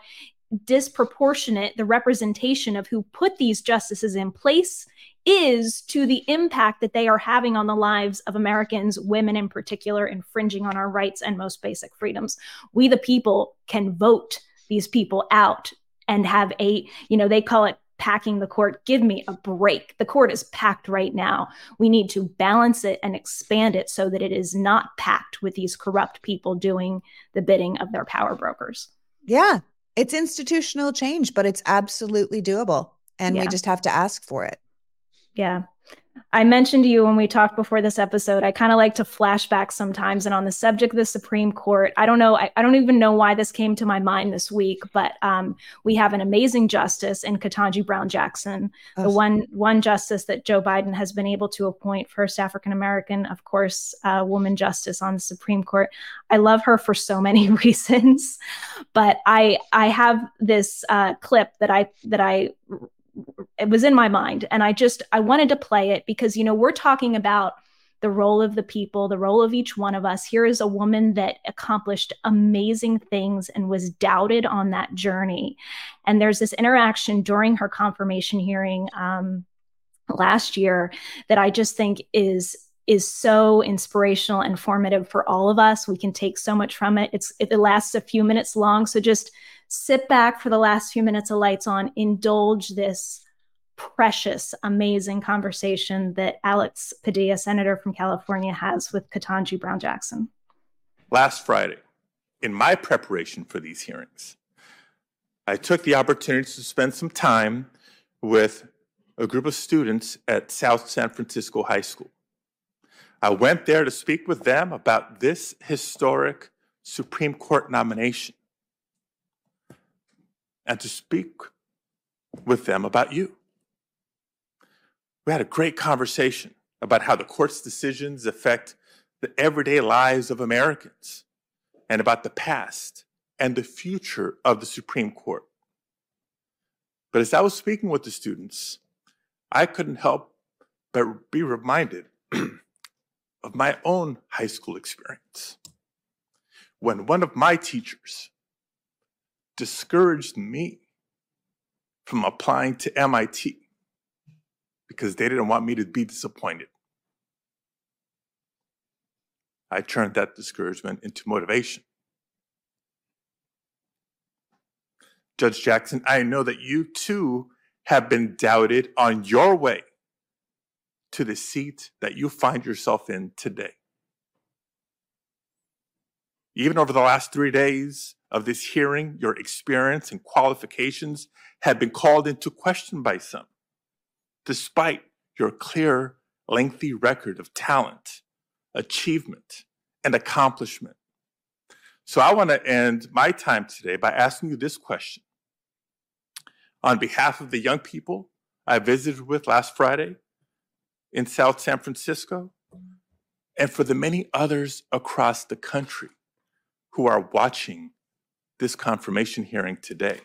disproportionate the representation of who put these justices in place is to the impact that they are having on the lives of Americans, women in particular, infringing on our rights and most basic freedoms. We, the people, can vote these people out and have a, you know, they call it packing the court. Give me a break. The court is packed right now. We need to balance it and expand it so that it is not packed with these corrupt people doing the bidding of their power brokers. Yeah, it's institutional change, but it's absolutely doable. And yeah. we just have to ask for it. Yeah. I mentioned to you when we talked before this episode, I kind of like to flashback sometimes. And on the subject of the Supreme Court, I don't know, I, I don't even know why this came to my mind this week, but um, we have an amazing justice in Ketanji Brown Jackson, the one one justice that Joe Biden has been able to appoint, first African American, of course, uh, woman justice on the Supreme Court. I love her for so many reasons, but I I have this uh, clip that I that I it was in my mind and i just i wanted to play it because you know we're talking about the role of the people the role of each one of us. Here is a woman that accomplished amazing things and was doubted on that journey. And there's this interaction during her confirmation hearing um, last year that i just think is is so inspirational and formative for all of us. We can take so much from it. It's it lasts a few minutes long. So just sit back for the last few minutes of lights on, indulge this precious, amazing conversation that Alex Padilla, Senator from California, has with Ketanji Brown Jackson. Last Friday, in my preparation for these hearings, I took the opportunity to spend some time with a group of students at South San Francisco High School. I went there to speak with them about this historic Supreme Court nomination and to speak with them about you. We had a great conversation about how the court's decisions affect the everyday lives of Americans and about the past and the future of the Supreme Court. But as I was speaking with the students, I couldn't help but be reminded of my own high school experience. When one of my teachers discouraged me from applying to MIT because they didn't want me to be disappointed. I turned that discouragement into motivation. Judge Jackson, I know that you too have been doubted on your way to the seat that you find yourself in today. Even over the last three days of this hearing, your experience and qualifications have been called into question by some, despite your clear, lengthy record of talent, achievement, and accomplishment. So I want to end my time today by asking you this question. On behalf of the young people I visited with last Friday in South San Francisco, and for the many others across the country who are watching this confirmation hearing today,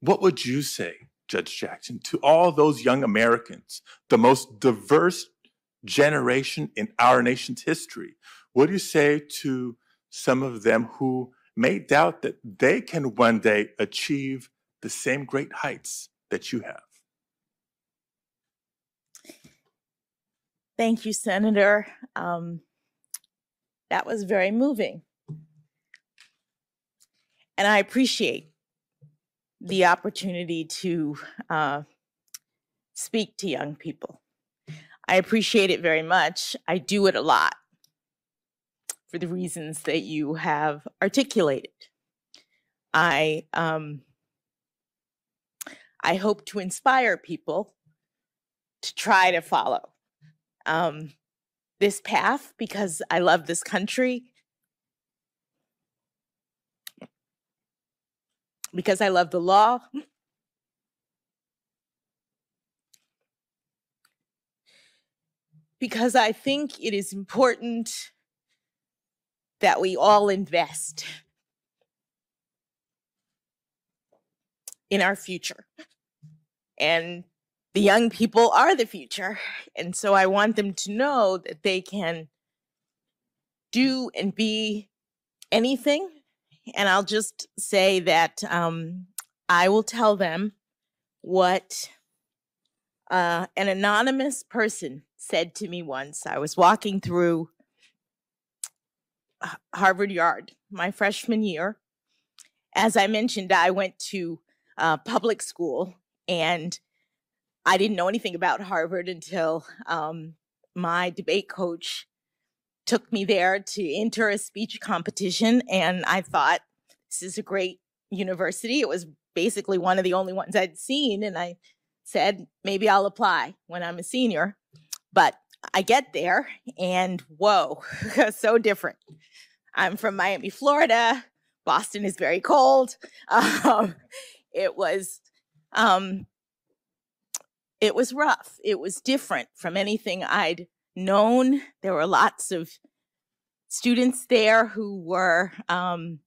what would you say, Judge Jackson, to all those young Americans, the most diverse generation in our nation's history? What do you say to some of them who may doubt that they can one day achieve the same great heights that you have? Thank you, Senator. Um, that was very moving. And I appreciate the opportunity to uh, speak to young people. I appreciate it very much. I do it a lot for the reasons that you have articulated. I um, I hope to inspire people to try to follow um, this path because I love this country, because I love the law. Because I think it is important that we all invest in our future. And the young people are the future. And so I want them to know that they can do and be anything. And I'll just say that um, I will tell them what uh, an anonymous person said to me once. I was walking through Harvard Yard my freshman year. As I mentioned, I went to uh, public school and I didn't know anything about Harvard until um, my debate coach took me there to enter a speech competition. And I thought, this is a great university. It was basically one of the only ones I'd seen. And I said, maybe I'll apply when I'm a senior. But I get there and whoa, so different. I'm from Miami, Florida. Boston is very cold. Um, it was um, it was rough. It was different from anything I'd known. There were lots of students there who were um,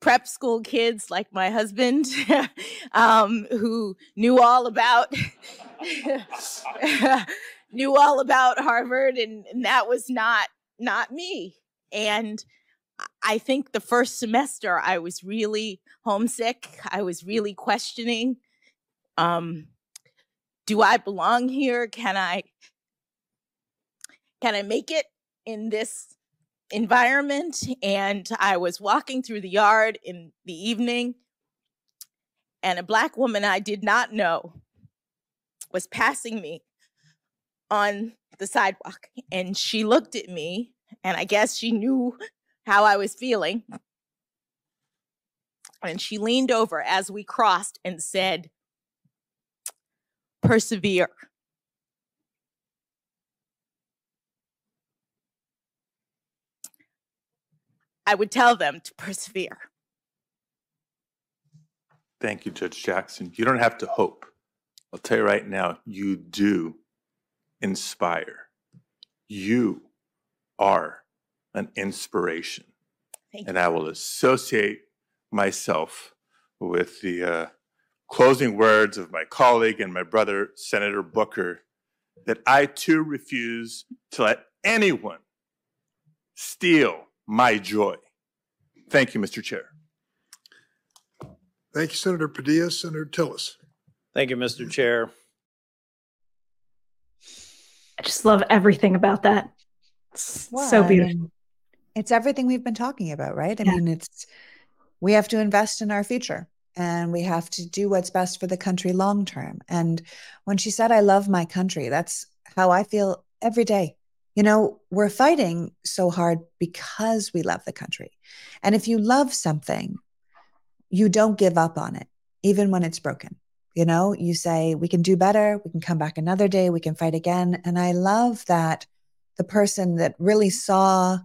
prep school kids like my husband um, who knew all about knew all about harvard and, and, that was not not me. And i think the first semester i was really homesick. I was really questioning um, do i belong here? Can i can i make it in this environment and I was walking through the yard in the evening and a black woman I did not know was passing me on the sidewalk and she looked at me and I guess she knew how I was feeling. And she leaned over as we crossed and said persevere I would tell them to persevere. Thank you, Judge Jackson. You don't have to hope. I'll tell you right now, you do inspire. You are an inspiration. and I will associate myself with the uh, closing words of my colleague and my brother, Senator Booker, that I too refuse to let anyone steal my joy. Thank you, Mr. Chair. Thank you, Senator Padilla. Senator Tillis. Thank you, Mr. Chair. I just love everything about that. It's well, so beautiful. I mean, it's everything we've been talking about, right? I yeah. mean, it's we have to invest in our future and we have to do what's best for the country long term. And when she said, I love my country, that's how I feel every day. You know, we're fighting so hard because we love the country. And if you love something, you don't give up on it, even when it's broken. You know, you say, we can do better. We can come back another day. We can fight again. And I love that the person that really saw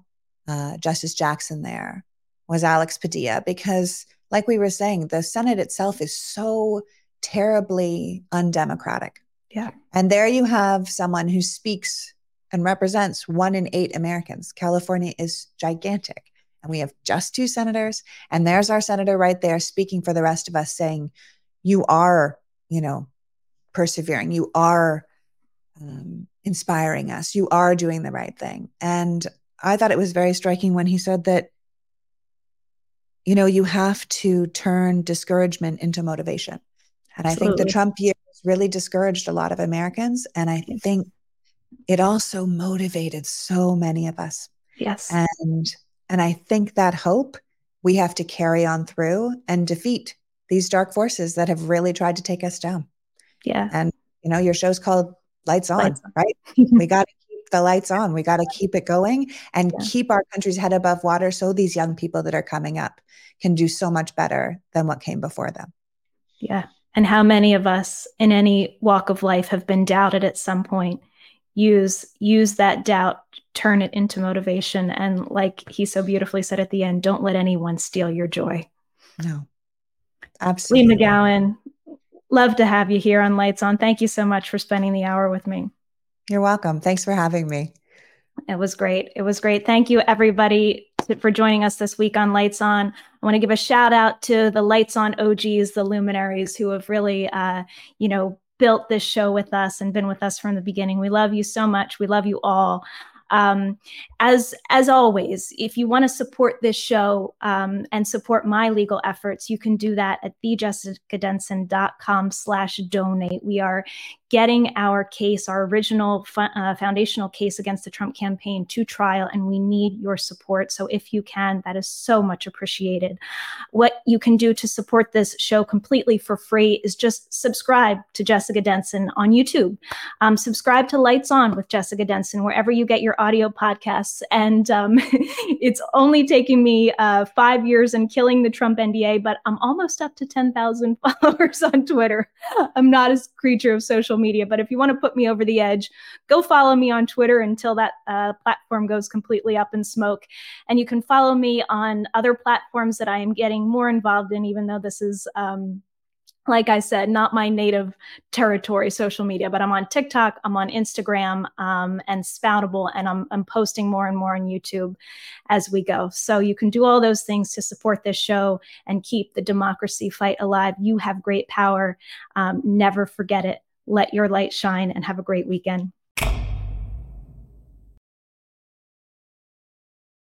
uh, Justice Jackson there was Alex Padilla, because, like we were saying, the Senate itself is so terribly undemocratic. Yeah. And there you have someone who speaks and represents one in eight Americans. California is gigantic. And we have just two senators. And there's our senator right there speaking for the rest of us, saying, You are, you know, persevering. You are um, inspiring us. You are doing the right thing. And I thought it was very striking when he said that, you know, you have to turn discouragement into motivation. And Absolutely. I think the Trump years really discouraged a lot of Americans. And I think it also motivated so many of us. Yes. And and I think that hope we have to carry on through and defeat these dark forces that have really tried to take us down. Yeah. And you know, your show's called Lights On, lights on. right? we got to keep the lights on. We got to keep it going and yeah. keep our country's head above water so these young people that are coming up can do so much better than what came before them. Yeah. And how many of us in any walk of life have been doubted at some point? Use use that doubt, turn it into motivation, and like he so beautifully said at the end, don't let anyone steal your joy. No, absolutely. Leigh McGowan, love to have you here on Lights On. Thank you so much for spending the hour with me. You're welcome. Thanks for having me. It was great. It was great. Thank you, everybody, for joining us this week on Lights On. I want to give a shout out to the Lights On OGs, the luminaries who have really, uh, you know, built this show with us and been with us from the beginning. We love you so much. We love you all. Um, as as always, if you want to support this show um, and support my legal efforts, you can do that at thejessicadenson.com slash donate. We are getting our case, our original uh, foundational case against the Trump campaign to trial, and we need your support. So if you can, that is so much appreciated. What you can do to support this show completely for free is just subscribe to Jessica Denson on YouTube. Um, subscribe to Lights On with Jessica Denson, wherever you get your audio podcasts. And um, it's only taking me uh, five years and killing the Trump NDA, but I'm almost up to 10,000 followers on Twitter. I'm not a creature of social media. But if you want to put me over the edge, go follow me on Twitter until that uh, platform goes completely up in smoke. And you can follow me on other platforms that I am getting more involved in, even though this is. Um, like I said, not my native territory, social media, but I'm on TikTok, I'm on Instagram, um, and Spoutable, and I'm, I'm posting more and more on YouTube as we go. So you can do all those things to support this show and keep the democracy fight alive. You have great power. Um, never forget it. Let your light shine and have a great weekend.